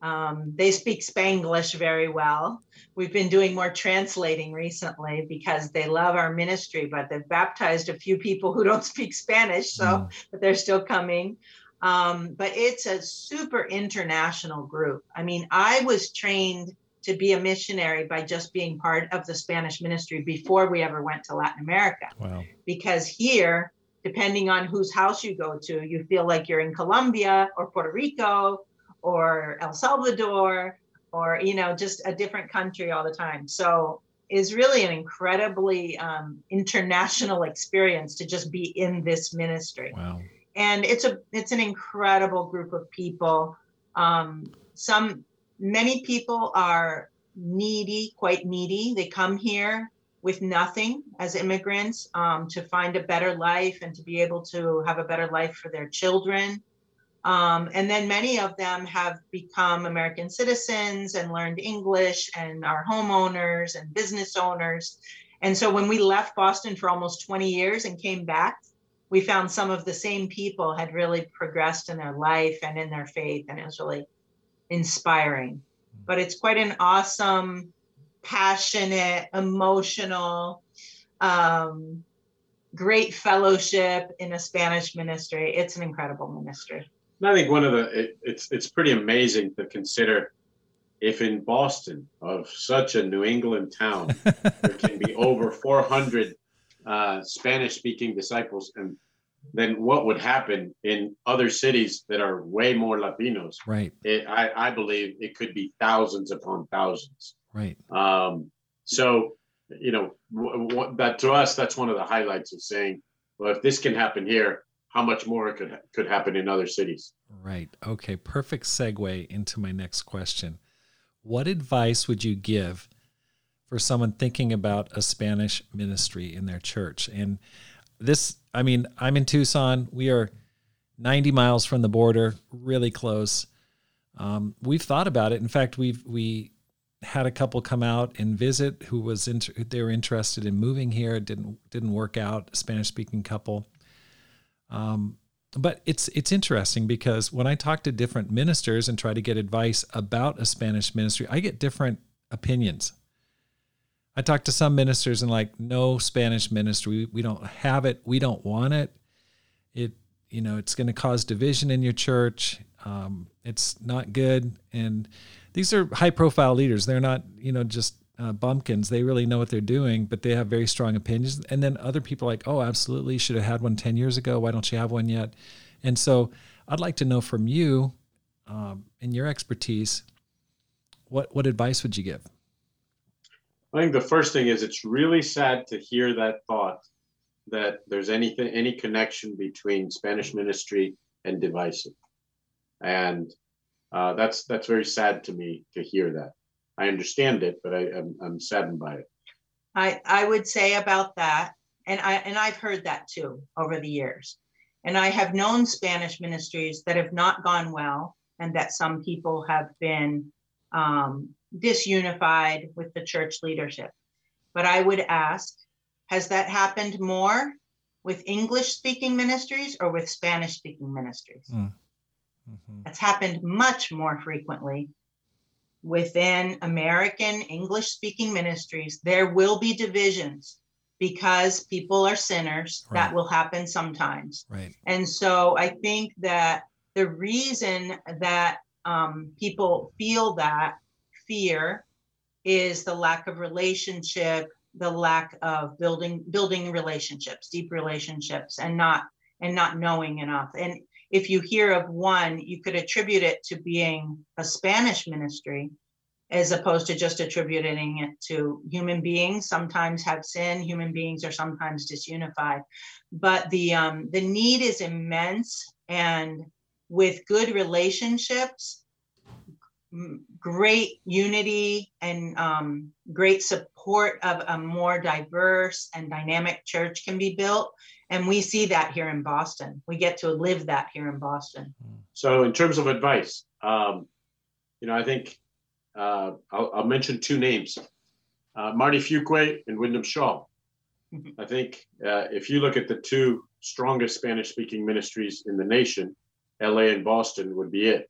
Um, they speak Spanglish very well. We've been doing more translating recently because they love our ministry, but they've baptized a few people who [LAUGHS] don't speak Spanish, so mm. but they're still coming. Um, but it's a super international group. I mean, I was trained to be a missionary by just being part of the Spanish ministry before we ever went to Latin America. Wow. Because here depending on whose house you go to, you feel like you're in Colombia or Puerto Rico or El Salvador or, you know, just a different country all the time. So is really an incredibly um, international experience to just be in this ministry. Wow. And it's a it's an incredible group of people. Um, some many people are needy, quite needy. They come here with nothing as immigrants um, to find a better life and to be able to have a better life for their children. Um, and then many of them have become American citizens and learned English and are homeowners and business owners. And so when we left Boston for almost 20 years and came back, we found some of the same people had really progressed in their life and in their faith, and it was really inspiring. But it's quite an awesome passionate, emotional, um, great fellowship in a Spanish ministry. It's an incredible ministry. I think one of the it, it's it's pretty amazing to consider if in Boston of such a New England town there can be [LAUGHS] over 400 uh, Spanish speaking disciples and then what would happen in other cities that are way more Latinos? Right. It, I, I believe it could be thousands upon thousands. Right. Um, so, you know, w- w- that to us, that's one of the highlights of saying, well, if this can happen here, how much more could could happen in other cities? Right. Okay. Perfect segue into my next question. What advice would you give for someone thinking about a Spanish ministry in their church? And this, I mean, I'm in Tucson. We are 90 miles from the border, really close. Um, we've thought about it. In fact, we've we had a couple come out and visit who was inter- they were interested in moving here. It didn't didn't work out. Spanish speaking couple. Um, but it's it's interesting because when I talk to different ministers and try to get advice about a Spanish ministry, I get different opinions. I talk to some ministers and like, no Spanish ministry. We, don't have it. We don't want it. It you know it's going to cause division in your church. Um, it's not good and these are high profile leaders. They're not, you know, just uh, bumpkins. They really know what they're doing, but they have very strong opinions. And then other people like, oh, absolutely, should have had one 10 years ago. Why don't you have one yet? And so I'd like to know from you, um, in your expertise, what, what advice would you give? I think the first thing is it's really sad to hear that thought that there's anything, any connection between Spanish ministry and divisive. And uh, that's that's very sad to me to hear that. I understand it, but I, am I'm, I'm saddened by it. I I would say about that, and I and I've heard that too over the years, and I have known Spanish ministries that have not gone well, and that some people have been um, disunified with the church leadership. But I would ask, has that happened more with English speaking ministries or with Spanish speaking ministries? Mm. Mm-hmm. That's happened much more frequently within American English speaking ministries. There will be divisions because people are sinners. Right. That will happen sometimes. Right. And so I think that the reason that um, people feel that fear is the lack of relationship the lack of building building relationships deep relationships and not and not knowing enough and if you hear of one you could attribute it to being a spanish ministry as opposed to just attributing it to human beings sometimes have sin human beings are sometimes disunified but the um, the need is immense and with good relationships great unity and um, great support of a more diverse and dynamic church can be built. And we see that here in Boston. We get to live that here in Boston. So, in terms of advice, um, you know, I think uh, I'll, I'll, mention two names uh, Marty Fuqua and Wyndham Shaw. Mm-hmm. I think uh, if you look at the two strongest Spanish speaking ministries in the nation, LA and Boston would be it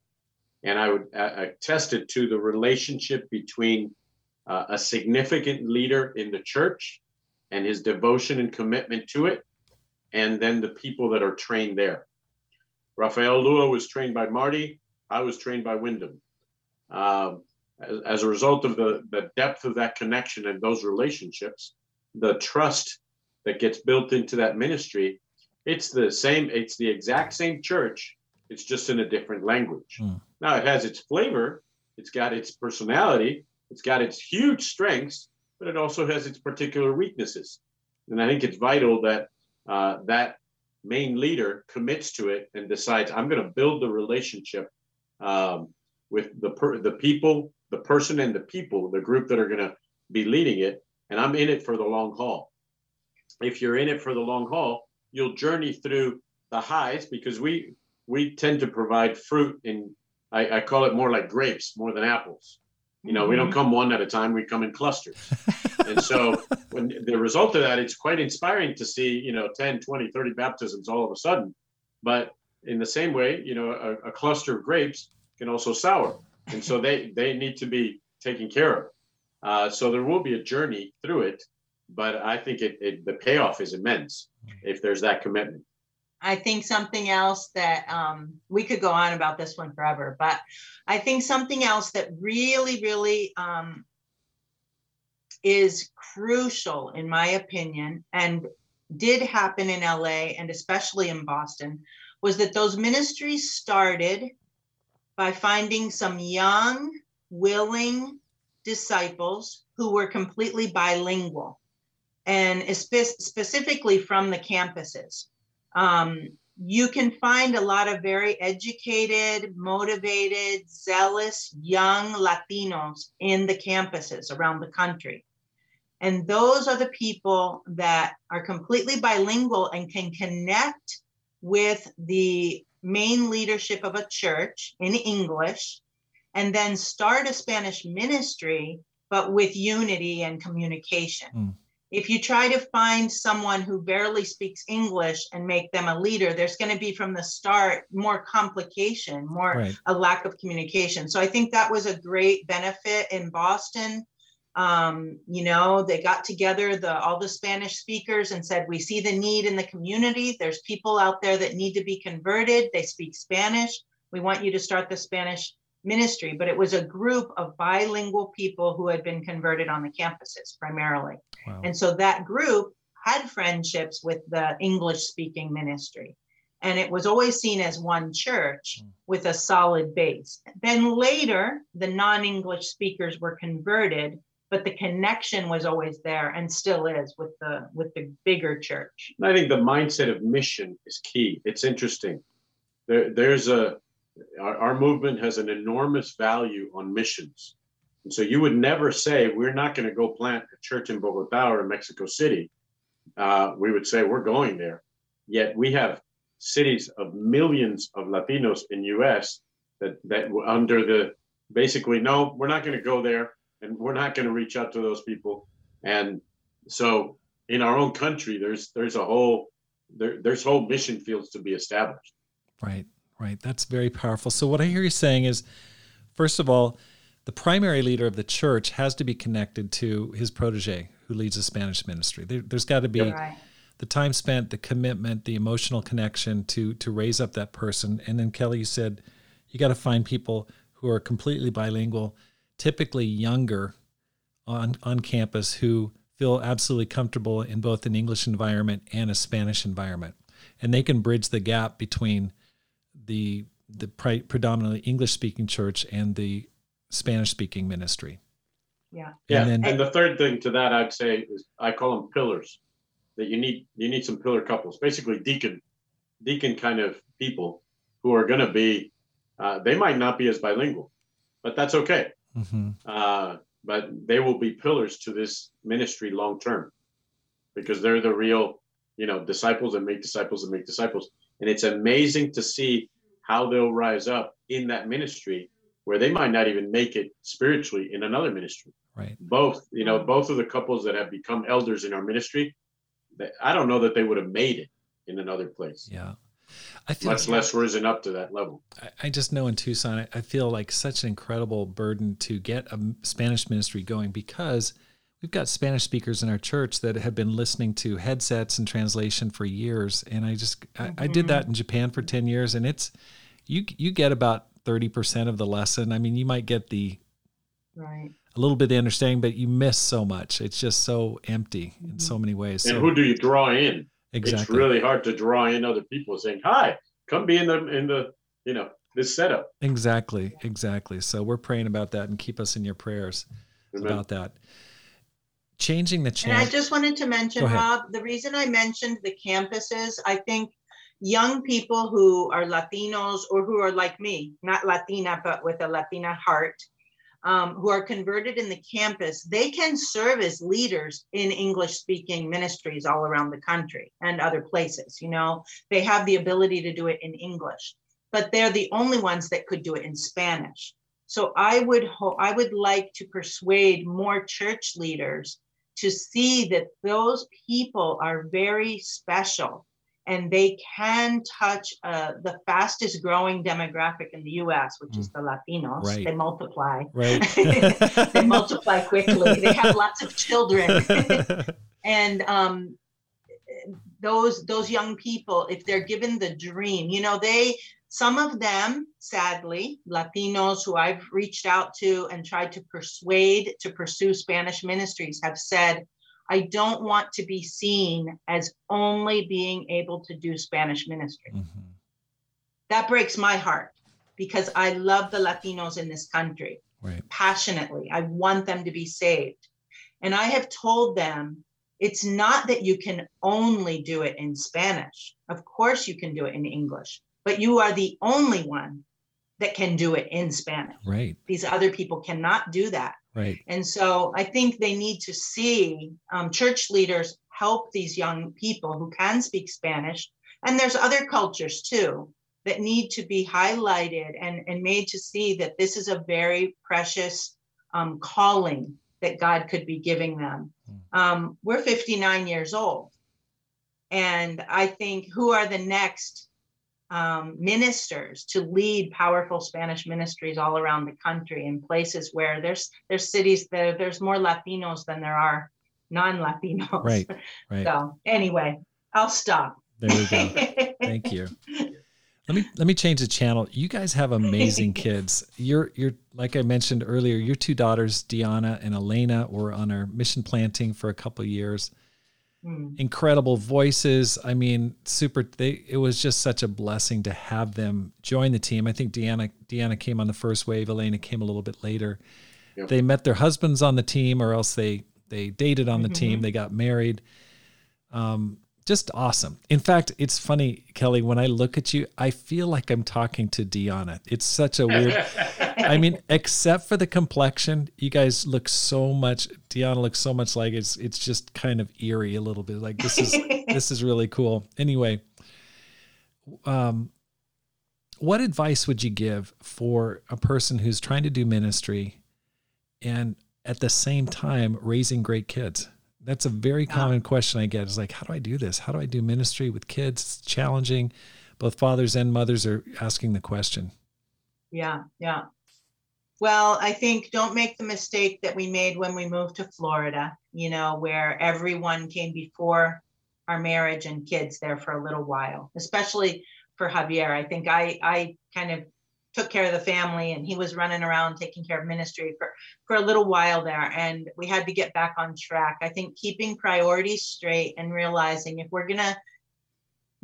and I would uh, attest it to the relationship between uh, a significant leader in the church and his devotion and commitment to it, and then the people that are trained there. Rafael Lua was trained by Marty. I was trained by Wyndham. Um, as, as, a result of the, the depth of that connection and those relationships, the trust that gets built into that ministry, it's the same, it's the exact same church, it's just in a different language. Mm. Now it has its flavor, it's got its personality, it's got its huge strengths, but it also has its particular weaknesses. And I think it's vital that uh, that main leader commits to it and decides, I'm going to build the relationship um, with the per- the people, the person, and the people, the group that are going to be leading it, and I'm in it for the long haul. If you're in it for the long haul, you'll journey through the highs because we we tend to provide fruit in I, I call it more like grapes more than apples. You know, mm-hmm. we don't mm-hmm. come one at a time, we come in clusters. and so [LAUGHS] when the result of that, it's quite inspiring to see, you know, 10, 20, 30 baptisms all of a sudden. But in the same way, you know, a, a cluster of grapes can also sour. And so they, [LAUGHS] they need to be taken care of. Uh, so there will be a journey through it, but I think it, it the payoff is immense if there's that commitment. I think something else that um, we could go on about this one forever, but I think something else that really, really um, is crucial, in my opinion, and did happen in LA and especially in Boston, was that those ministries started by finding some young, willing disciples who were completely bilingual and spe- specifically from the campuses um, you can find a lot of very educated, motivated, zealous young Latinos in the campuses around the country. And those are the people that are completely bilingual and can connect with the main leadership of a church in English and then start a Spanish ministry, but with unity and communication. Mm if you try to find someone who barely speaks English and make them a leader, there's going to be from the start more complication, more right. a lack of communication. So I think that was a great benefit in Boston. Um, you know, they got together the all the Spanish speakers and said, "We see the need in the community. There's people out there that need to be converted. They speak Spanish. We want you to start the Spanish ministry." But it was a group of bilingual people who had been converted on the campuses primarily. Wow. And so that group had friendships with the English speaking ministry. And it was always seen as one church mm. with a solid base. Then later, the non English speakers were converted, but the connection was always there and still is with the with the bigger church. I think the mindset of mission is key. It's interesting. There, there's a our, our movement has an enormous value on missions. And so you would never say, we're not going to go plant a church in Bogota or in Mexico City. Uh, we would say, we're going there. Yet we have cities of millions of Latinos in US that, that under the basically, no, we're not going to go there and we're not going to reach out to those people. And so in our own country, there's, there's a whole, there, there's whole mission fields to be established. Right. Right. That's very powerful. So what I hear you saying is, first of all, the primary leader of the church has to be connected to his protege who leads the Spanish ministry. There, has got to be right. the time spent, the commitment, the emotional connection to to raise up that person. And then Kelly, you said you got to find people who are completely bilingual, typically younger on on campus who feel absolutely comfortable in both an English environment and a Spanish environment, and they can bridge the gap between the the pre- predominantly English speaking church and the Spanish speaking ministry. Yeah. Yeah. And, then, and the third thing to that I'd say is I call them pillars. That you need you need some pillar couples, basically deacon deacon kind of people who are going to be uh, they might not be as bilingual, but that's okay. Mm-hmm. Uh, but they will be pillars to this ministry long term because they're the real, you know, disciples and make disciples and make disciples. And it's amazing to see how they'll rise up in that ministry where they might not even make it spiritually in another ministry. Right. Both, you know, both of the couples that have become elders in our ministry, I don't know that they would have made it in another place. Yeah. I feel much less risen up to that level. I, just know in Tucson, I, I feel like such an incredible burden to get a Spanish ministry going because we've got Spanish speakers in our church that have been listening to headsets and translation for years. And I just, I, I did mm-hmm. that in Japan for 10 years and it's, you, you get about 30% of the lesson. I mean, you might get the, right. A little bit of the understanding, but you miss so much. It's just so empty mm-hmm. in so many ways. And so, who do you draw in? Exactly. It's really hard to draw in other people saying, "Hi, come be in the in the you know this setup." Exactly, exactly. So we're praying about that and keep us in your prayers Amen. about that. Changing the channel. And I just wanted to mention, Rob, the reason I mentioned the campuses, I think young people who are Latinos or who are like me, not Latina, but with a Latina heart, um, who are converted in the campus, they can serve as leaders in English speaking ministries all around the country and other places. You know, they have the ability to do it in English, but they're the only ones that could do it in Spanish. So I would ho- I would like to persuade more church leaders to see that those people are very special and they can touch uh, the fastest growing demographic in the US, which mm. is the Latinos. Right. They multiply. Right. [LAUGHS] they multiply quickly. They have lots of children. [LAUGHS] and um, those those young people, if they're given the dream, you know, they some of them, sadly, Latinos who I've reached out to and tried to persuade to pursue Spanish ministries have said, I don't want to be seen as only being able to do Spanish ministry. Mm-hmm. That breaks my heart because I love the Latinos in this country right. passionately. I want them to be saved. And I have told them it's not that you can only do it in Spanish. Of course, you can do it in English, but you are the only one that can do it in Spanish. Right. These other people cannot do that. Right. And so I think they need to see um, church leaders help these young people who can speak Spanish. And there's other cultures too that need to be highlighted and, and made to see that this is a very precious um, calling that God could be giving them. Hmm. Um, we're 59 years old. And I think who are the next um, ministers to lead powerful Spanish ministries all around the country in places where there's there's cities that there's more Latinos than there are non-Latinos. Right. [LAUGHS] Right. So anyway, I'll stop. There we go. Thank you. Let me let me change the channel. You guys have amazing [LAUGHS] kids. You're you're like I mentioned earlier. Your two daughters, Diana and Elena, were on our mission planting for a couple years. Mm. Incredible voices. I mean, super. They, it was just such a blessing to have them join the team. I think Deanna Deanna came on the first wave. Elena came a little bit later. Yep. They met their husbands on the team, or else they they dated on the mm-hmm. team. They got married. Um, just awesome. In fact, it's funny, Kelly, when I look at you, I feel like I'm talking to Deanna. It's such a weird I mean, [LAUGHS] except for the complexion, you guys look so much Deanna looks so much like it's it's just kind of eerie a little bit. Like this is [LAUGHS] this is really cool. Anyway, um what advice would you give for a person who's trying to do ministry and at the same time raising great kids? That's a very common question I get. Is like, how do I do this? How do I do ministry with kids? It's challenging. both fathers and mothers are asking the question. Yeah, yeah. Well, I think don't make the mistake that we made when we moved to Florida, you know, where everyone came before our marriage and kids there for a little while, especially for Javier. I think I I kind of took care of the family and he was running around taking care of ministry for for a little while there and we had to get back on track. I think keeping priorities straight and realizing if we're going to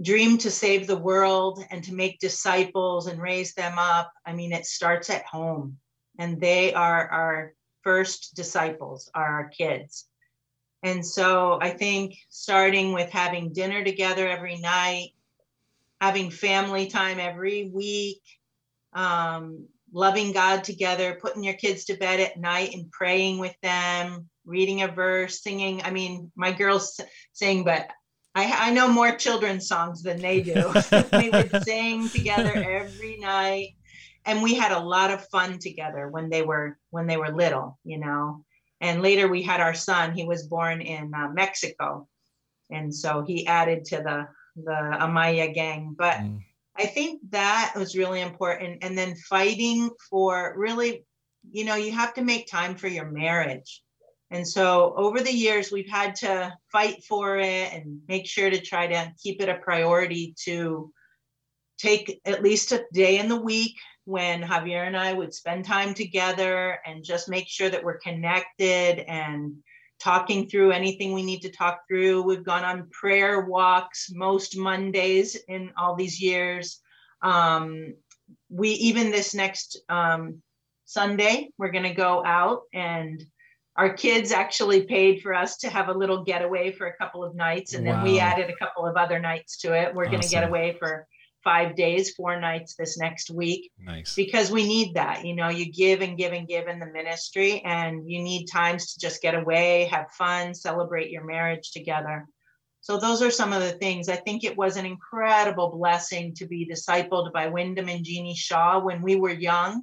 dream to save the world and to make disciples and raise them up i mean it starts at home. And they are our first disciples are our kids. And so i think starting with having dinner together every night having family time every week um, loving God together, putting your kids to bed at night and praying with them, reading a verse, singing. I mean, my girls sing, but I, I know more children's songs than they do. [LAUGHS] [LAUGHS] we would sing together every night, and we had a lot of fun together when they were when they were little, you know. And later we had our son. He was born in uh, Mexico, and so he added to the the Amaya gang. But mm I think that was really important. And then fighting for really, you know, you have to make time for your marriage. And so over the years, we've had to fight for it and make sure to try to keep it a priority to take at least a day in the week when Javier and I would spend time together and just make sure that we're connected and talking through anything we need to talk through. We've gone on prayer walks most Mondays in all these years. Um, we even this next um, Sunday, we're going to go out and our kids actually paid for us to have a little getaway for a couple of nights. And wow. then we added a couple of other nights to it. We're awesome. going to get away for five days, four nights this next week. Nice. Because we need that. You know, you give and give and give in the ministry, and you need times to just get away, have fun, celebrate your marriage together. So those are some of the things. I think it was an incredible blessing to be discipled by Wyndham and Jeanie Shaw when we were young,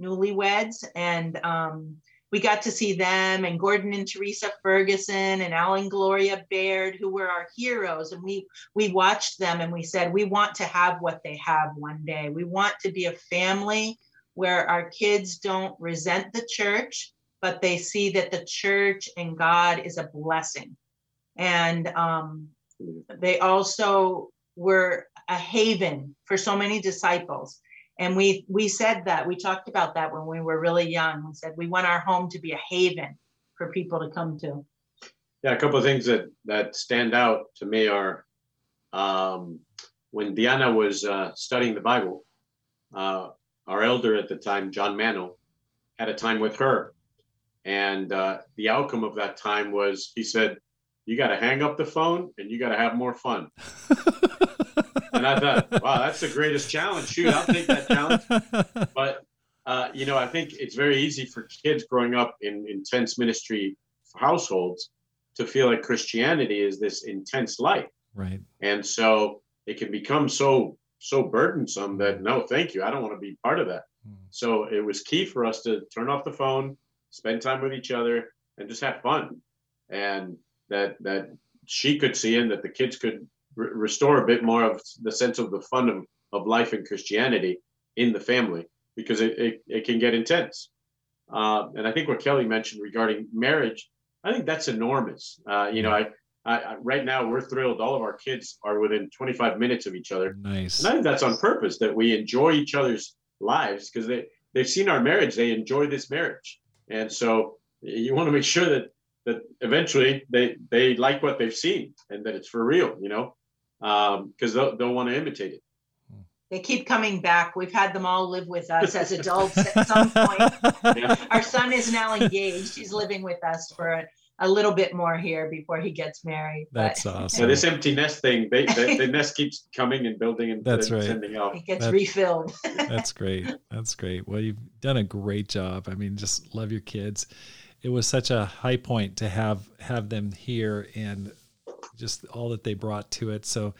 newlyweds, and um, we got to see them and Gordon and Teresa Ferguson and Al and Gloria Baird, who were our heroes. And we we watched them and we said, we want to have what they have one day. We want to be a family where our kids don't resent the church, but they see that the church and God is a blessing. And um, they also were a haven for so many disciples and we we said that we talked about that when we were really young. We said we want our home to be a haven for people to come to. Yeah a couple of things that that stand out to me are um, when diana was uh, studying the bible uh, our elder at the time john mano had a time with her. And uh, the outcome of that time was he said you got to hang up the phone and you got to have more fun [LAUGHS] and I thought, wow, that's the greatest challenge. Shoot, I'll take that challenge. But uh, you know, I think it's very easy for kids growing up in intense ministry households to feel like Christianity is this intense life. Right. And so it can become so so burdensome that no, thank you, I don't want to be part of that. Hmm. So it was key for us to turn off the phone, spend time with each other, and just have fun. And that that she could see and that the kids could re- restore a bit more of the sense of the fun of, of life and Christianity in the family because it, it, it can get intense. Uh, and I think what Kelly mentioned regarding marriage, I think that's enormous. Uh, you know, I, I, right now we're thrilled. All of our kids are within 25 minutes of each other. Nice. And I think that's on purpose that we enjoy each other's lives because they, they've seen our marriage. They enjoy this marriage. And so you want to make sure that, that eventually they, they like what they've seen and that it's for real, you know? Because um, they'll, they'll want to imitate it. They keep coming back. We've had them all live with us as [LAUGHS] adults at some point. Yeah. Our son is now engaged. He's living with us for a, a little bit more here before he gets married. That's but, [LAUGHS] awesome. Yeah, this empty nest thing, they, they, the [LAUGHS] nest keeps coming and building and, that's and right. sending off. It gets that's, refilled. that's great. That's great. Well, you've done a great job. I mean, just love your kids. It was such a high point to have have them here and just all that they brought to it. So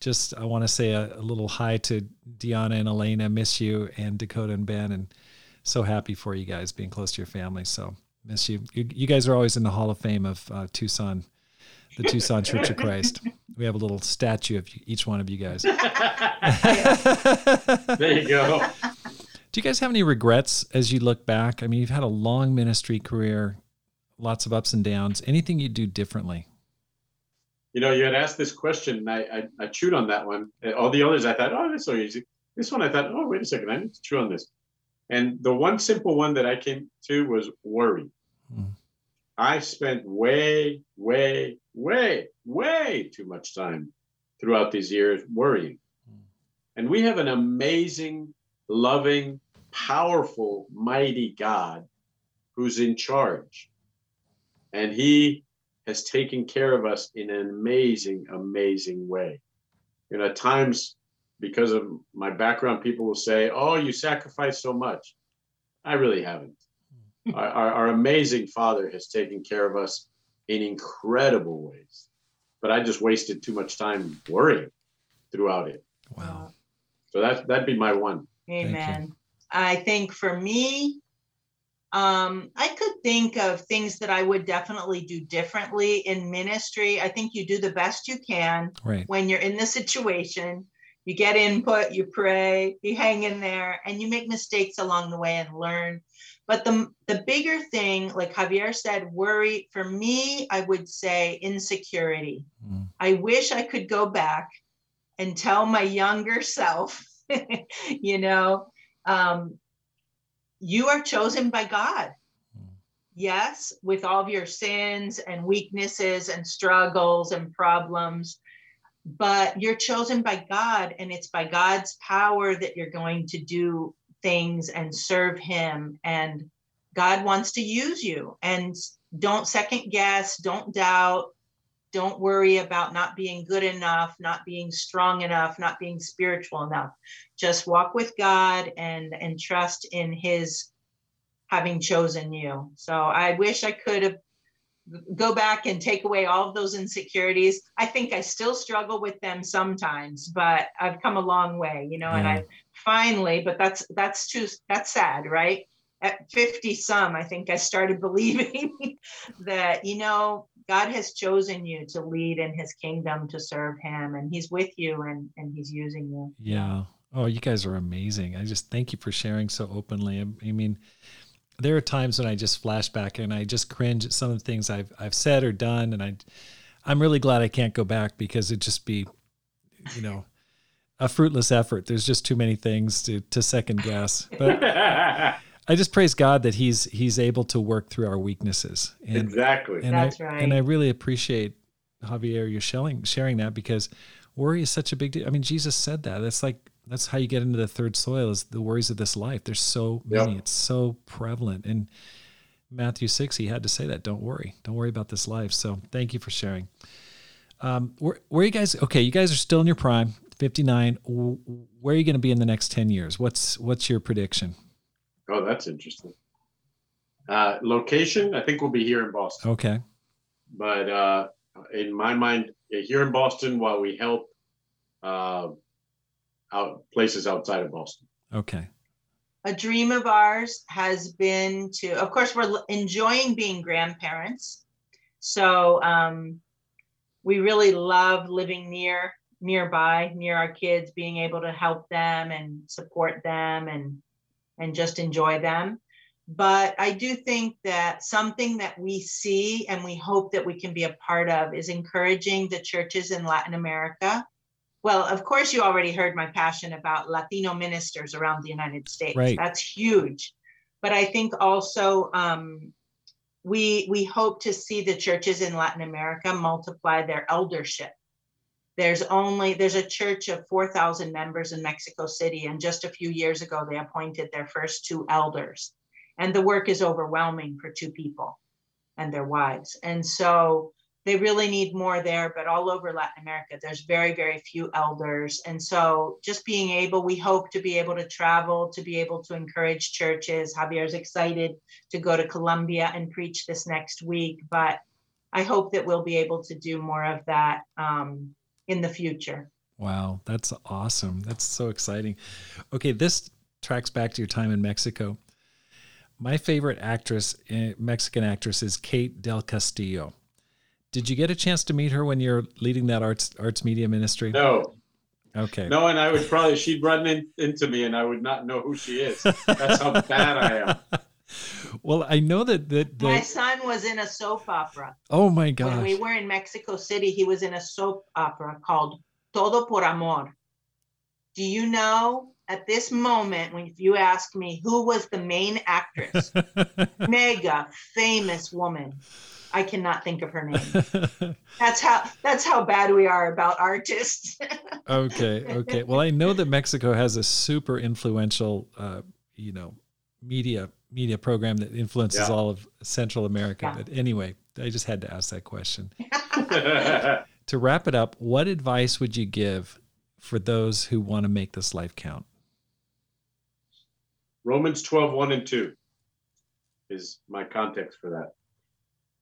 just I want to say a, a, little hi to Deanna and Elena. Miss you and Dakota and Ben, and so happy for you guys being close to your family. So miss you. You, you guys are always in the Hall of Fame of uh, Tucson, the Tucson Church of Christ. We have a little statue of each one of you guys. [LAUGHS] there you go. Do you guys have any regrets as you look back? I mean, you've had a long ministry career, lots of ups and downs. Anything you do differently? You know, you had asked this question, and I, I, I chewed on that one. All the others, I thought, oh, that's so easy. This one, I thought, oh, wait a second, I need to chew on this. And the one simple one that I came to was worry. Hmm. I spent way, way, way, way too much time throughout these years worrying. Hmm. And we have an amazing, loving, powerful, mighty God who's in charge. And he has taken care of us in an amazing, amazing way. You know, at times, because of my background, people will say, Oh, you sacrificed so much. I really haven't. Hmm. our, our, our, amazing Father has taken care of us in incredible ways. But I just wasted too much time worrying throughout it. Wow. So that, that'd be my one. Amen. I think for me, um, I could think of things that I would definitely do differently in ministry. I think you do the best you can right. when you're in the situation. You get input, you pray, you hang in there, and you make mistakes along the way and learn. But the, the bigger thing, like Javier said, worry, for me, I would say insecurity. Mm. I wish I could go back and tell my younger [LAUGHS] self, [LAUGHS] you know, um, you are chosen by God. Hmm. Yes, with all of your sins and weaknesses and struggles and problems, but you're chosen by God, and it's by God's power that you're going to do things and serve Him. And God wants to use you. And don't second guess, don't doubt, don't worry about not being good enough, not being strong enough, not being spiritual enough. Just walk with God and and trust in his having chosen you. So I wish I could have go back and take away all of those insecurities. I think I still struggle with them sometimes, but I've come a long way, you know, yeah. and I finally, but that's that's too that's sad, right? At 50 some, I think I started [LAUGHS] believing that, you know, God has chosen you to lead in his kingdom to serve him and he's with you and, and he's using you. Yeah. Oh, you guys are amazing. I just thank you for sharing so openly. I, I mean, there are times when I just flash back and I just cringe at some of the things I've I've said or done and I I'm really glad I can't go back because it'd just be you know a fruitless effort. There's just too many things to to second guess. But [LAUGHS] I just praise God that He's He's able to work through our weaknesses. And, exactly. And That's I, right. And I really appreciate Javier you sharing sharing that because worry is such a big deal. I mean, Jesus said that. That's like that's how you get into the third soil is the worries of this life. There's so many. Yep. It's so prevalent. And Matthew six, he had to say that. Don't worry. Don't worry about this life. So thank you for sharing. Um, where, where you guys? Okay, you guys are still in your prime, 59. Where are you going to be in the next 10 years? What's what's your prediction? Oh, that's interesting. Uh, location, I think we'll be here in Boston. Okay. But uh, in my mind, here in Boston, while we help uh, out places outside of Boston. Okay. A dream of ours has been to, of course, we're enjoying being grandparents. So um, we really love living near nearby near our kids being able to help them and support them and and just enjoy them. But I do think that something that we see and we hope that we can be a part of is encouraging the churches in Latin America. Well, of course, you already heard my passion about Latino ministers around the United States. Right. That's huge. But I think also um, we we hope to see the churches in Latin America multiply their eldership there's only there's a church of 4000 members in mexico city and just a few years ago they appointed their first two elders. And the work is overwhelming for two people and their wives. And so they really need more there but all over latin america there's very very few elders. And so just being able we hope to be able to travel to be able to encourage churches. Javier's excited to go to colombia and preach this next week but i hope that we'll be able to do more of that um, in the future. Wow, that's awesome. That's so exciting. Okay, this tracks back to your time in Mexico. My favorite actress, eh, Mexican actress, is Kate Del Castillo. Did you get a chance to meet her when you're leading that arts arts media ministry? No, Okay. no, and I would probably she'd run in, into me, and I would not know who she is. That's how bad I am. [LAUGHS] Well, I know that that, My son was in a soap opera. oh my god. When we were in Mexico City, he was in a soap opera called Todo por Amor. Do you know at this moment, when you ask me who was the main actress, [LAUGHS] mega famous woman, I cannot think of her name. That's how that's how bad we are about artists. [LAUGHS] okay, okay. Well, I know that Mexico has a super influential, uh, you know, media media program that influences Yeah. all of Central America. Yeah. But anyway, I just had to ask that question. [LAUGHS] [LAUGHS] To wrap it up, what advice would you give for those who want to make this life count? Romans 12, 1 and 2 is my context for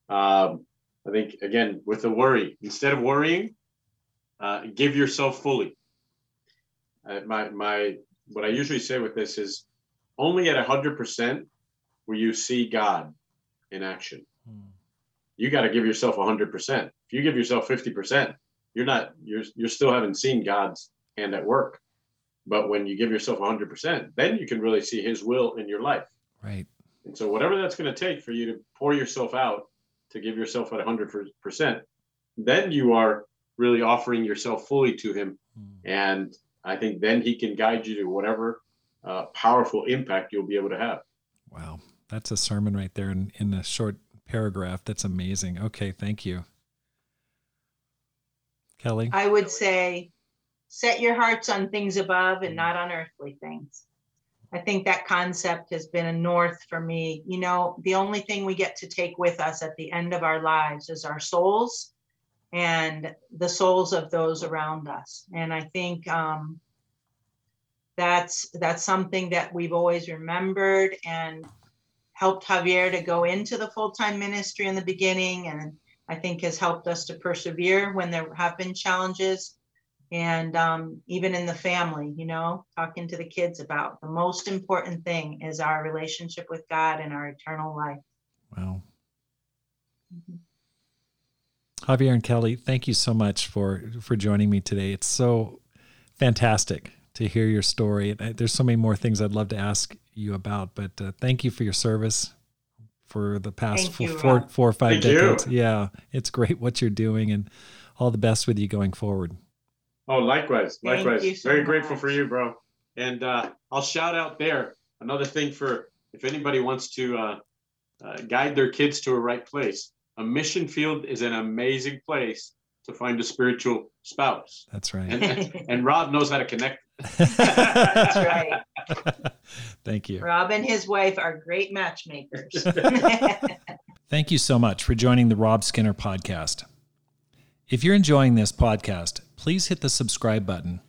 that. Um, I think, again, with the worry, instead of worrying, uh, give yourself fully. Uh, my, my, what I usually say with this is only at 100% will you see God in action. You got to give yourself 100%. If you give yourself 50%, you're not, you're, you're still haven't seen God's hand at work. But when you give yourself 100%, then you can really see his will in your life. Right. And so, whatever that's going to take for you to pour yourself out to give yourself at 100%, then you are really offering yourself fully to him. And I think then he can guide you to whatever uh, powerful impact you'll be able to have. Wow. That's a sermon right there in, in a short paragraph. That's amazing. Okay. Thank you. Kelly? I would say set your hearts on things above and not on earthly things. I think that concept has been a north for me. You know, the only thing we get to take with us at the end of our lives is our souls and the souls of those around us. And I think um, that's that's something that we've always remembered and helped Javier to go into the full-time ministry in the beginning and I think has helped us to persevere when there have been challenges. And um, even in the family, you know, talking to the kids about the most important thing is our relationship with God and our eternal life. Wow. Javier and Kelly, thank you so much for for joining me today. It's so fantastic to hear your story. There's so many more things I'd love to ask you about, but uh, thank you for your service for the past Thank four, you, four, four or five Thank you. decades. Yeah, it's great what you're doing, and all the best with you going forward. Oh, likewise, likewise. so Very grateful for you, bro. And uh, I'll shout out there another thing for if anybody wants to uh, uh, guide their kids to a right place. A mission field is an amazing place to find a spiritual spouse, That's right. and, and Rob knows how to connect. That's right. [LAUGHS] Thank you. Rob and his wife are great matchmakers. [LAUGHS] [LAUGHS] Thank you so much for joining the Rob Skinner podcast. If you're enjoying this podcast, please hit the subscribe button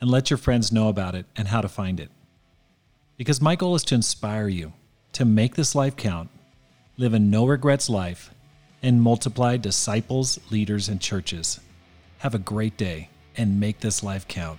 and let your friends know about it and how to find it. Because my goal is to inspire you to make this life count, live a no regrets life, and multiply disciples, leaders, and churches. Have a great day and make this life count.